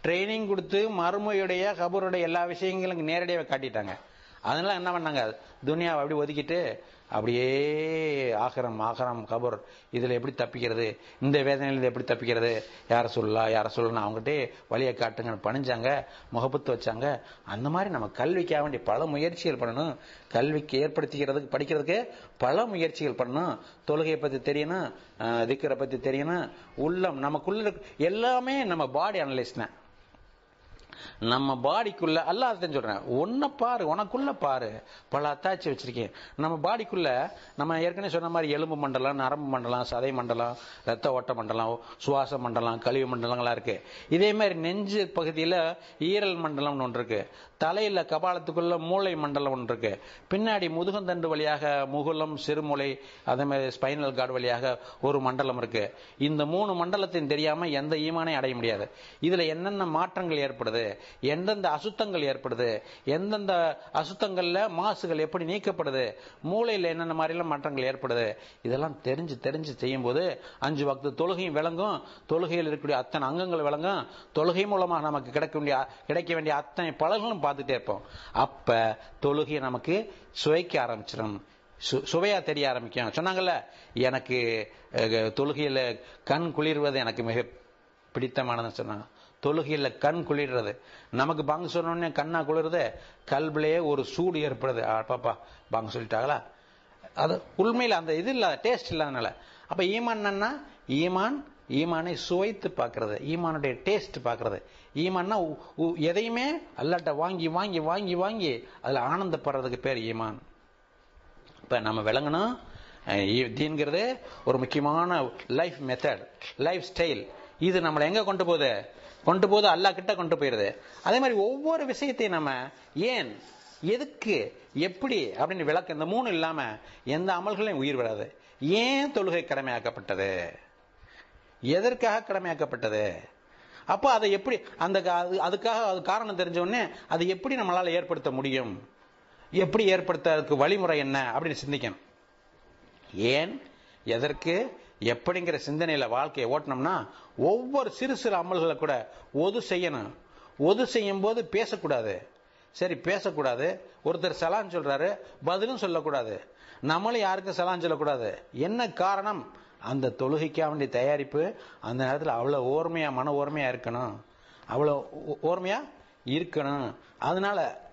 ட்ரைனிங் கொடுத்து மறுமையுடைய கபருடைய எல்லா விஷயங்களும் நேரடியாக காட்டிட்டாங்க. அதனால என்ன பண்ணாங்க? துனியாவை அப்படி ஒதுக்கிட்டு அப்படியே ஆகரம் ஆகரம் கபர். இதில் எப்படி தப்பிக்கிறது? இந்த வேதனையில எப்படி தப்பிக்கிறது? யார சொல்லலாம் யார சொல்லலாம் அவங்ககிட்டே வழியை காட்டுங்கன்னு பணிஞ்சாங்க முகப்பத்து வச்சாங்க. அந்த மாதிரி நம்ம கல்விக்காக வேண்டிய பல முயற்சிகள் பண்ணணும். கல்விக்கு ஏற்படுத்திக்கிறதுக்கு படிக்கிறதுக்கு பல முயற்சிகள் பண்ணணும். தொழுகையை பற்றி தெரியணும் திக்கிற திக்கரை தெரியணும். உள்ளம் நமக்குள்ள இருக்க- எல்லாமே நம்ம பாடி அனலைஸ் தான் நம்ம பாடிக்குள்ள அல்லாதான் சொல்றேன் ஒன்ன பாரு உனக்குள்ள பாரு. பல அத்தாட்சி வச்சிருக்கேன். நம்ம பாடிக்குள்ள நம்ம ஏற்கனவே சொன்ன மாதிரி எலும்பு மண்டலம் நரம்பு மண்டலம் சதை மண்டலம் ரத்த ஓட்ட மண்டலம் சுவாச மண்டலம் கழிவு மண்டலங்களா இருக்கு. இதே மாதிரி நெஞ்சு பகுதியில ஈரல் மண்டலம்னு ஒன்று இருக்கு. தலையில கபாலத்துக்குள்ள மூளை மண்டலம் ஒன்று இருக்கு. பின்னாடி முதுகந்தண்டு வழியாக முகுலம் சிறுமுலை அதே மாதிரி ஸ்பைனல் கார்டு வழியாக ஒரு மண்டலம் இருக்கு. இந்த மூணு மண்டலத்தையும் தெரியாம எந்த ஈமானையும் அடைய முடியாது. இதுல என்னென்ன மாற்றங்கள் ஏற்படுது? எந்தெந்த அசுத்தங்கள் ஏற்படுது? எந்தெந்த அசுத்தங்கள்ல மாசுகள் எப்படி நீக்கப்படுது? மூளையில் என்னென்ன மாதிரிலாம் மாற்றங்கள் ஏற்படுது? இதெல்லாம் தெரிஞ்சு தெரிஞ்சு செய்யும் போது அஞ்சு வக்து தொழுகையும் விளங்கும். தொழுகையில் இருக்கக்கூடிய அத்தனை அங்கங்கள் விளங்கும். தொழுகை மூலமாக நமக்கு கிடைக்க வேண்டிய கிடைக்க வேண்டிய அத்தனை பலர்களும் பார்த்துட்டே இருப்போம். அப்ப தொழுகையை நமக்கு சுவைக்க ஆரம்பிச்சிடும் சு- சுவையா தெரிய ஆரம்பிக்கும். சொன்னாங்கல்ல எனக்கு தொழுகையில கண் குளிர்வது எனக்கு மிக பிடித்தமானதுன்னு சொன்னாங்க. தொழுகையில் கண் குளிர்றது. நமக்கு பங்கு சொன்னோடனே கண்ணா குளிர்றது கல்விலேயே ஒரு சூடு ஏற்படுது. பாப்பா பங்கு சொல்லிட்டாங்களா? அது உண்மையில் அந்த இது இல்லாத டேஸ்ட் இல்லாதனால. அப்ப ஈமான் என்னன்னா ஈமான் ஈமானை சுவைத்து பார்க்கறது. ஈமானுடைய டேஸ்ட் பார்க்கறது. ஈமான்னா உ- எதையுமே அல்லாட்ட வாங்கி வாங்கி வாங்கி வாங்கி அதுல ஆனந்தப்படுறதுக்கு பேர் ஈமான். இப்ப நம்ம விளங்கணும். தீன்கிறது ஒரு முக்கியமான லைஃப் மெத்தட் லைஃப் ஸ்டைல் இது நம்மளை எங்க கொண்டு போகுது? கொண்டு போது அல்லாஹ் கிட்ட கொண்டு போயிருது. அதே மாதிரி ஒவ்வொரு விஷயத்தையும் நம்ம ஏன் எதுக்கு எப்படி அப்படின்னு விளக்கு இந்த மூணு இல்லாம எந்த அமல்களையும் உயிர் விடாது. ஏன் தொழுகை கடமையாக்கப்பட்டது? எதற்காக கடமையாக்கப்பட்டது? அப்போ அதை எப்படி அந்த அது- அதுக்காக அது காரணம் தெரிஞ்ச உடனே அதை எப்படி நம்மளால ஏற்படுத்த முடியும்? எப்படி ஏற்படுத்துறதுக்கு வழிமுறை என்ன அப்படின்னு சிந்திக்கணும். ஏன் எதற்கு எப்படிங்கிற சிந்தனையில வாழ்க்கையை ஓட்டினோம்னா ஒவ்வொரு சிறு சிறு அமல்களை கூட ஒது செய்யணும். ஒது செய்யும் போது பேசக்கூடாது. சரி பேசக்கூடாது. ஒருத்தர் சலான் சொல்றாரு பதிலும் சொல்லக்கூடாது. நம்மளும் யாருக்கும் சலான் சொல்லக்கூடாது. என்ன காரணம்? அந்த தொழுகைக்கா வேண்டிய தயாரிப்பு. அந்த நேரத்தில் அவ்வளோ ஓர்மையா மன ஓர்மையா இருக்கணும். அவ்வளோ ஓ- ஓர்மையா இருக்கணும். அதனால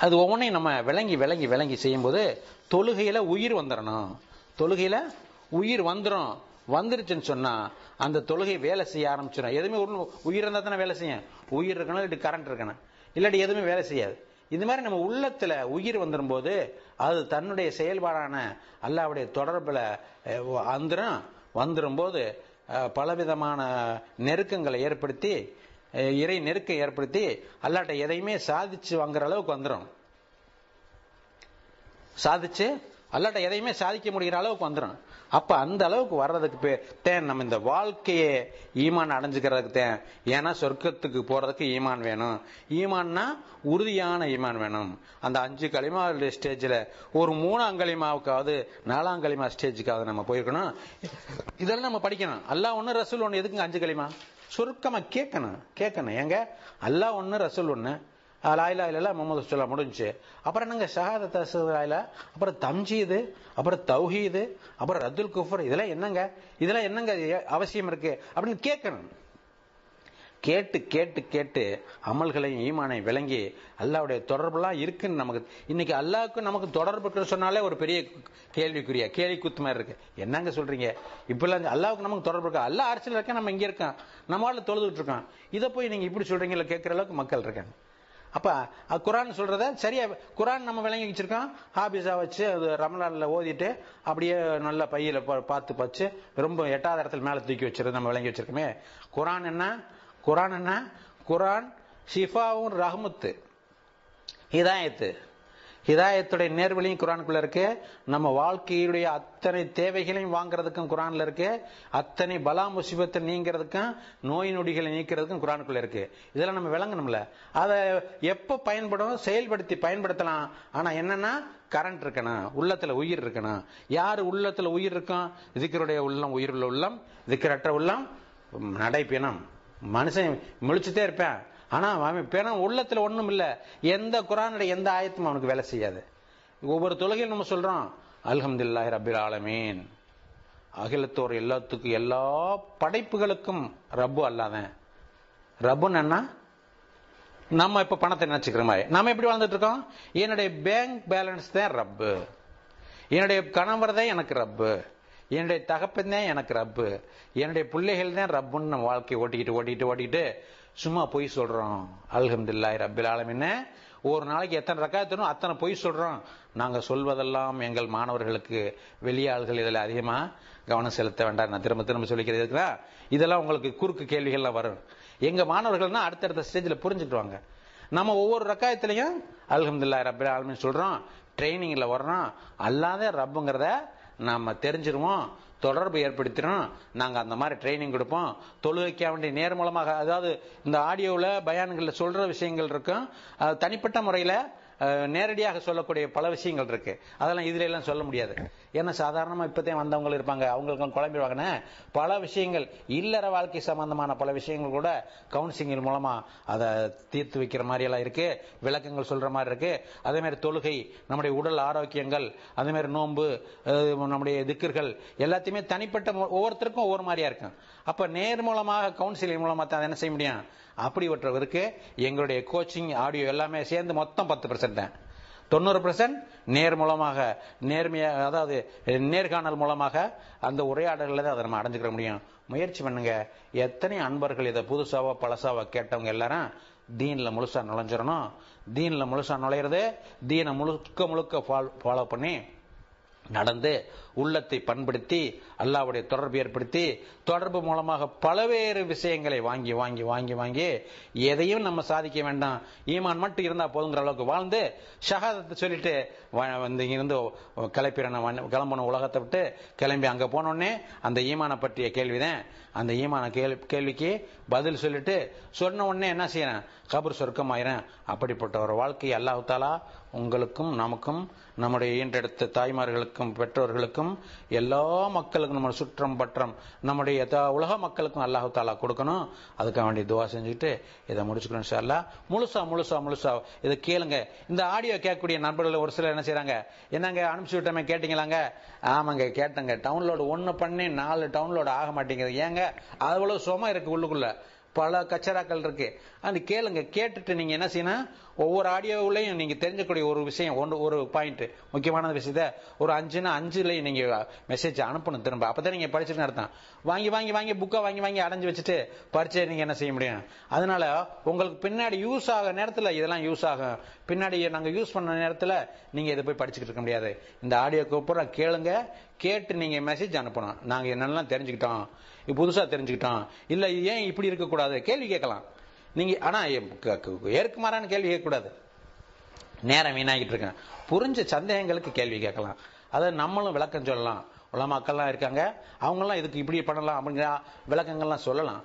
அது ஒவ்வொன்றையும் நம்ம விளங்கி விளங்கி விளங்கி செய்யும்போது தொழுகையில உயிர் வந்துடணும் தொழுகையில உயிர் வந்துடும் வந்துருச்சுன்னு சொன்னா அந்த தொழுகை வேலை செய்ய ஆரம்பிச்சிடும் எதுவுமே ஒன்று உயிர் இருந்தால் தானே வேலை செய்யும். உயிர் இருக்கணும் இல்லாட்டி கரண்ட் இருக்கணும். இல்லாட்டி எதுவுமே வேலை செய்யாது. இது மாதிரி நம்ம உள்ளத்துல உயிர் வந்துடும் போது அது தன்னுடைய செயல்பாடான அல்லாவுடைய தொடர்புல அஹ், வந்துடும் போது பலவிதமான நெருக்கங்களை ஏற்படுத்தி இறை நெருக்கம் ஏற்படுத்தி அல்லாட்ட எதையுமே சாதிச்சு வாங்குற அளவுக்கு வந்துடும் சாதிச்சு அல்லாட்ட எதையுமே சாதிக்க முடிகிற அளவுக்கு வந்துடும் அப்ப அந்த அளவுக்கு வர்றதுக்கு பே- தேன் நம்ம இந்த வாழ்க்கையை ஈமான் அடைஞ்சுக்கிறதுக்கு தேன். ஏன்னா சொர்க்கத்துக்கு போறதுக்கு ஈமான் வேணும். ஈமான்னா உறுதியான ஈமான் வேணும். அந்த அஞ்சு களிமா ஸ்டேஜில் ஒரு மூணாம் களிமாவுக்காவது நாலாம் களிமா ஸ்டேஜுக்காவது நம்ம போயிருக்கணும். இதெல்லாம் நம்ம படிக்கணும். அல்லா ஒன்று ரசூல் ஒன்று எதுக்குங்க அஞ்சு களிமா? சுருக்கமா கேட்கணும். கேட்கணும். ஏங்க? அல்லா ஒன்று ரசூல் ஒன்று லாயிலா இல்ல முகமது சொல்லா முடிஞ்சுச்சு. அப்புறம் என்னங்க ஷஹாதத் லாயிலா அப்புறம் தம்ஜீது அப்புறம் தௌஹீது அப்புறம் ரத்துல் குஃபர். இதெல்லாம் என்னங்க? இதெல்லாம் என்னங்க அவசியம் இருக்கு? அப்படின்னு கேட்கணும். கேட்டு கேட்டு கேட்டு அமல்களையும் ஈமானை விளங்கி அல்லாவுடைய தொடர்புலாம் இருக்குன்னு நமக்கு இன்னைக்கு அல்லாவுக்கும் நமக்கு தொடர்பு இருக்குன்னு சொன்னாலே ஒரு பெரிய கேள்விக்குரிய கேள்வி குத்து மாதிரி இருக்கு. என்னங்க சொல்றீங்க? இப்பெல்லாம் அல்லாவுக்கு நமக்கு தொடர்பு இருக்கா? அல்லா அரசியல் இருக்கேன் நம்ம இங்க இருக்கோம் நம்மளால தொழுதுட்டு இருக்கோம் இதை போய் நீங்க இப்படி சொல்றீங்களா கேட்கிற அளவுக்கு மக்கள் இருக்காங்க. அப்ப அது குரான் சொல்றத சரியா குரான் நம்ம விளங்கி வச்சிருக்கோம். ஹாபிஸா வச்சு அது ரமலான்ல ஓதிட்டு அப்படியே நல்ல பையில பா- பார்த்து பச்சு ரொம்ப எட்டாவது இடத்துல மேல தூக்கி வச்சிருது நம்ம விளங்கி வச்சிருக்கோமே. குரான் என்ன? குரான் என்ன? குரான் ஷிஃபாவும் ரஹ்மத்து. ஹிதாயத்து ஹிதாயத்துடைய நேர்வழியும் குரானுக்குள்ள இருக்கு. நம்ம வாழ்க்கையுடைய அத்தனை தேவைகளையும் வாங்குறதுக்கும் குரான்ல இருக்கு. அத்தனை பலா முசிபத்தை நீங்கிறதுக்கும் நோய் நொடிகளை நீக்கிறதுக்கும் குரானுக்குள்ள இருக்கு. இதெல்லாம் நம்ம விளங்கணும்ல. அதை எப்ப பயன்படும்? செயல்படுத்தி பயன்படுத்தலாம். ஆனா என்னன்னா கரண்ட் இருக்கணும். உள்ளத்துல உயிர் இருக்கணும். யாரு உள்ளத்துல உயிர் இருக்கும் இதுக்கருடைய உள்ளம் உயிர் உள்ள உள்ளம் இதுக்கரற்ற உள்ளம் நடைப்பினம் மனுஷன் முழிச்சுட்டே இருப்பேன். ஆனால் அவன் பிணம் உள்ளத்தில் ஒன்றும் இல்லை. எந்த குரானுடைய எந்த ஆயத்தும் அவனுக்கு வேலை செய்யாது. ஒவ்வொரு தொழுகையும் நம்ம சொல்கிறோம் அல்ஹம்துல்லாஹி ரபில் ஆலமீன். அகிலத்தோர் எல்லாத்துக்கும் எல்லா படைப்புகளுக்கும் ரப்பு அல்லாதன் ரப்புன்னு என்ன? நம்ம இப்போ பணத்தை நினைச்சுக்கிற மாதிரி. நம்ம எப்படி வாழ்ந்துட்டு இருக்கோம்? என்னுடைய பேங்க் பேலன்ஸ் தான் ரப்பு. என்னுடைய கணவர் தான் எனக்கு ரப்பு. என்னுடைய தகப்பன் தான் எனக்கு ரப்பு. என்னுடைய பிள்ளைகள் தான் ரப்புன்னு நம்ம வாழ்க்கையை ஓட்டிக்கிட்டு ஓட்டிக்கிட்டு ஓட்டிக்கிட்டு சும்மா பொய் சொல்றோம். அல்ஹம்துலில்லாஹி ரப்பில் ஆலமீன். ஒரு நாளைக்கு எத்தனை ரக்காயத்தனும் அத்தனை பொய் சொல்றோம். நாங்க சொல்வதெல்லாம் எங்கள் மாணவர்களுக்கு வெளியாள்கள் இதில் அதிகமா கவனம் செலுத்த வேண்டாம். நான் திரும்ப திரும்ப சொல்லிக்கிறது இதெல்லாம் உங்களுக்கு குறுக்கு கேள்விகள்லாம் வரும். எங்க மாணவர்கள்னா அடுத்தடுத்த ஸ்டேஜில் புரிஞ்சுக்குவாங்க நம்ம ஒவ்வொரு ரக்காயத்திலையும் அல்ஹம்துலில்லாஹி ரபில் ஆலமின்னு சொல்றோம். ட்ரைனிங்ல வர்றோம். அல்லாத ரப்புங்கிறத நாம தெரிஞ்சிருவோம். தொடர்பு ஏற்படுத்தினோம் நாங்கள் அந்த மாதிரி ட்ரைனிங் கொடுப்போம். தொழுகைக்க வேண்டிய நேர் மூலமாக அதாவது இந்த ஆடியோவில் பயான்களில் சொல்கிற விஷயங்கள் இருக்கும். அது தனிப்பட்ட முறையில் நேரடியாக சொல்லக்கூடிய பல விஷயங்கள் இருக்கு. அதெல்லாம் இதுல எல்லாம் சொல்ல முடியாது. ஏன்னா சாதாரணமா இப்பதான் வந்தவங்க இருப்பாங்க. அவங்களுக்கும் குழம்பிடுவாங்கன்னு பல விஷயங்கள் இல்லற வாழ்க்கை சம்பந்தமான பல விஷயங்கள் கூட கவுன்சிலிங் மூலமா அதை தீர்த்து வைக்கிற மாதிரி எல்லாம் இருக்கு. விளக்கங்கள் சொல்ற மாதிரி இருக்கு. அதே மாதிரி தொழுகை நம்முடைய உடல் ஆரோக்கியங்கள் அதே மாதிரி நோன்பு நம்முடைய திக்கர்கள் எல்லாத்தையுமே தனிப்பட்ட ஒவ்வொருத்தருக்கும் ஒவ்வொரு மாதிரியா இருக்கும். அப்ப நேர் மூலமாக கவுன்சிலிங் மூலமா தான் அதை என்ன செய்ய முடியும்? அப்படிப்பட்டவருக்கு எங்களுடைய கோச்சிங் ஆடியோ எல்லாமே சேர்ந்து மொத்தம் பத்து பர்சன்ட் தான். தொண்ணூறு பர்சன்ட் நேர் மூலமாக நேர்மையாக அதாவது நேர்காணல் மூலமாக அந்த உரையாடலில் தான் அதை நம்ம அடைஞ்சுக்கிற முடியும். முயற்சி பண்ணுங்க. எத்தனை அன்பர்கள் இதை புதுசாவோ பழசாவோ கேட்டவங்க எல்லாரும் தீனில் முழுசா நுழைஞ்சிடணும். தீனில் முழுசா நுழையிறது தீனை முழுக்க முழுக்க ஃபாலோ பண்ணி நடந்து உள்ளத்தை பண்படுத்தி அல்லாவுடைய தொடர்பு ஏற்படுத்தி தொடர்பு மூலமாக பல்வேறு விஷயங்களை வாங்கி வாங்கி வாங்கி வாங்கி எதையும் நம்ம சாதிக்க வேண்டாம். ஈமான் மட்டும் இருந்தா போதுங்கிற அளவுக்கு வாழ்ந்து ஷஹாதத்தை சொல்லிட்டு வ- வந்து இங்கிருந்து கிளப்பிறன கிளம்பணும் உலகத்தை விட்டு கிளம்பி அங்க போனோடனே அந்த ஈமானை பற்றிய கேள்விதான். அந்த ஈமான கேள்வி கேள்விக்கு பதில் சொல்லிட்டு சொன்ன உடனே என்ன செய்யறேன்? கபர் சொர்க்கம் ஆயிரேன் அப்படிப்பட்ட ஒரு வாழ்க்கை அல்லாஹாலா உங்களுக்கும் நமக்கும் நம்முடைய ஈன்றெடுத்த தாய்மார்களுக்கும் பெற்றோர்களுக்கும் எல்லா மக்களுக்கும் நம்ம சுற்றம் பற்றம் நம்முடைய எதா உலக மக்களுக்கும் அல்லாஹு தாலா கொடுக்கணும். அதுக்காக வேண்டிய துவா செஞ்சுக்கிட்டு இதை முடிச்சுக்கணும் சார் முழுசா முழுசா முழுசா இதை கேளுங்க. இந்த ஆடியோ கேட்கக்கூடிய நண்பர்கள் ஒரு சிலர் என்ன செய்றாங்க? என்னங்க அனுப்பிச்சு விட்டோமே கேட்டீங்களாங்க? ஆமாங்க கேட்டேங்க. டவுன்லோடு ஒன்று பண்ணி நாலு டவுன்லோடு ஆக மாட்டேங்குது. ஏங்க அவ்வளவு சுமம் இருக்கு உள்ளுக்குள்ள. பல கச்சராக்கள் இருக்கு. அது கேளுங்க கேட்டுட்டு நீங்க என்ன செய்யணும் ஒவ்வொரு ஆடியோவிலையும் நீங்க தெரிஞ்சக்கூடிய ஒரு விஷயம் ஒன்று ஒரு பாயிண்ட் முக்கியமான விஷயத்த ஒரு அஞ்சுனா அஞ்சுலையும் நீங்க மெசேஜ் அனுப்பணும் திரும்ப. அப்பதான் நீங்க படிச்சுட்டு அர்த்தம். வாங்கி வாங்கி வாங்கி புக்கை வாங்கி வாங்கி அடைஞ்சு வச்சுட்டு பரிச்சை நீங்க என்ன செய்ய முடியும்? அதனால உங்களுக்கு பின்னாடி யூஸ் ஆக நேரத்தில் இதெல்லாம் யூஸ் ஆகும். பின்னாடி நாங்க யூஸ் பண்ண நேரத்தில் நீங்க இதை போய் படிச்சுக்கிட்டு இருக்க முடியாது. இந்த ஆடியோக்கு அப்புறம் கேளுங்க கேட்டு நீங்க மெசேஜ் அனுப்பணும். நாங்க என்னெல்லாம் தெரிஞ்சுக்கிட்டோம். புதுசாக தெரிஞ்சுக்கிட்டான். தெரிஞ்சுக்கிட்டோம் ஏன் இப்படி இருக்கக்கூடாது? கேள்வி கேட்கலாம். நீங்கள் ஆனால் ஏற்குமாறான கேள்வி கேட்கக்கூடாது. நேரம் வீணாகிட்டு இருக்கேன் புரிஞ்ச சந்தேகங்களுக்கு கேள்வி கேட்கலாம். அதை நம்மளும் விளக்கம் சொல்லலாம். உலமாக்கள்லாம் இருக்காங்க. அவங்கெல்லாம் இதுக்கு இப்படி பண்ணலாம் அப்படிங்கிற விளக்கங்கள்லாம் சொல்லலாம்.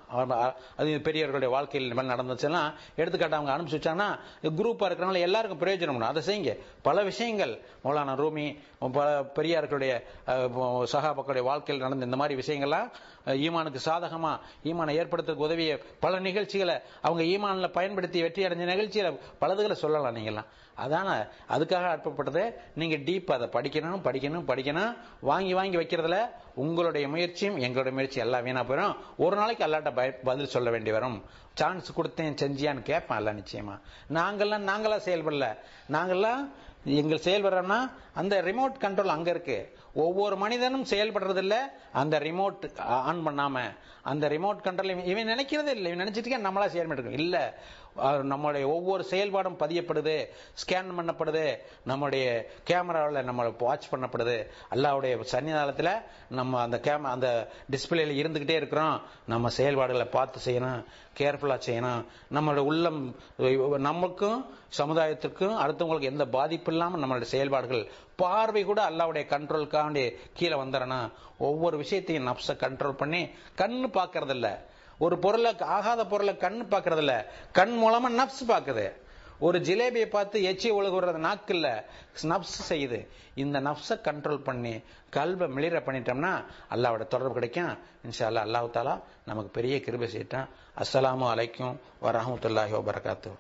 அது பெரியவர்களுடைய வாழ்க்கையில் இந்த மாதிரி நடந்துச்சுன்னா எடுத்துக்காட்டு அவங்க அனுப்பிச்சு வச்சாங்கன்னா குரூப்பாக இருக்கிறனால எல்லாருக்கும் பிரயோஜனம் அதை செய்யுங்க. பல விஷயங்கள் மௌலானா ரூமி பல பெரியார்களுடைய அஹ், சகாபாக்களுடைய வாழ்க்கையில் நடந்த இந்த மாதிரி விஷயங்கள்லாம் ஈமானுக்கு சாதகமா ஈமானை ஏற்படுத்துறதுக்கு உதவிய பல நிகழ்ச்சிகளை அவங்க ஈமான்ல பயன்படுத்தி வெற்றி அடைஞ்ச நிகழ்ச்சிகளை பலதுகளை சொல்லலாம் நீங்களாம் அதான அதுக்காக அற்பப்பட்டது நீங்க டீப் அதை படிக்கணும் படிக்கணும் படிக்கணும். வாங்கி வாங்கி வைக்கிறதுல உங்களுடைய முயற்சியும் எங்களுடைய முயற்சி எல்லாம் வீணா போயிடும் ஒரு நாளைக்கு அல்லாட்ட பய- பதில் சொல்ல வேண்டி வரும். சான்ஸ் கொடுத்தேன் செஞ்சியான்னு கேட்பேன் அல்ல நிச்சயமா. நாங்கெல்லாம் நாங்களா செயல்படல. நாங்கெல்லாம் எங்கள் செயல்படுறோம்னா அந்த ரிமோட் கண்ட்ரோல் அங்க இருக்கு. ஒவ்வொரு மனிதனும் செயல்படுறதில்ல. அந்த ரிமோட் ஆன் பண்ணாம அந்த ரிமோட் கண்ட்ரோல் இவன் நினைக்கிறதே இல்லை. இவன் நினைச்சிட்டு நம்மளா செயல்பட்டு இல்ல. நம்மளுடைய ஒவ்வொரு செயல்பாடும் பதியப்படுது ஸ்கேன் பண்ணப்படுது நம்முடைய கேமராவில் நம்ம வாட்ச் பண்ணப்படுது. அல்லாவுடைய சன்னிதானத்தில் நம்ம அந்த கேம அந்த டிஸ்பிளேல இருந்துகிட்டே இருக்கிறோம். நம்ம செயல்பாடுகளை பார்த்து செய்யணும் கேர்ஃபுல்லாக செய்யணும். நம்மளோட உள்ளம் நமக்கும் சமுதாயத்திற்கும் அடுத்தவங்களுக்கு எந்த பாதிப்பு இல்லாமல் நம்மளுடைய செயல்பாடுகள் பார்வை கூட அல்லாவுடைய கண்ட்ரோலுக்காண்டி கீழே வந்துடணும். ஒவ்வொரு விஷயத்தையும் நப்ச கண்ட்ரோல் பண்ணி கண்ணு பார்க்கறதில்ல. ஒரு பொருளை ஆகாத பொருளை கண்ணு பார்க்கறதில்ல. கண் மூலமா நப்ஸ் பார்க்குது. ஒரு ஜிலேபியை பார்த்து எச்சி ஒழுகுறது நாக்கு இல்ல நப்ஸ் செய்யுது. இந்த நப்ஸை கண்ட்ரோல் பண்ணி கல்வை மிளிர பண்ணிட்டோம்னா அல்லாவோட தொடர்பு கிடைக்கும். இன்ஷா அல்லாஹ் அல்லாஹ் தாலா நமக்கு பெரிய கிருபை செய்யிட்டான் அஸ்ஸலாமு அலைக்கும் வரஹமத்துல்லாஹி வபரகாத்து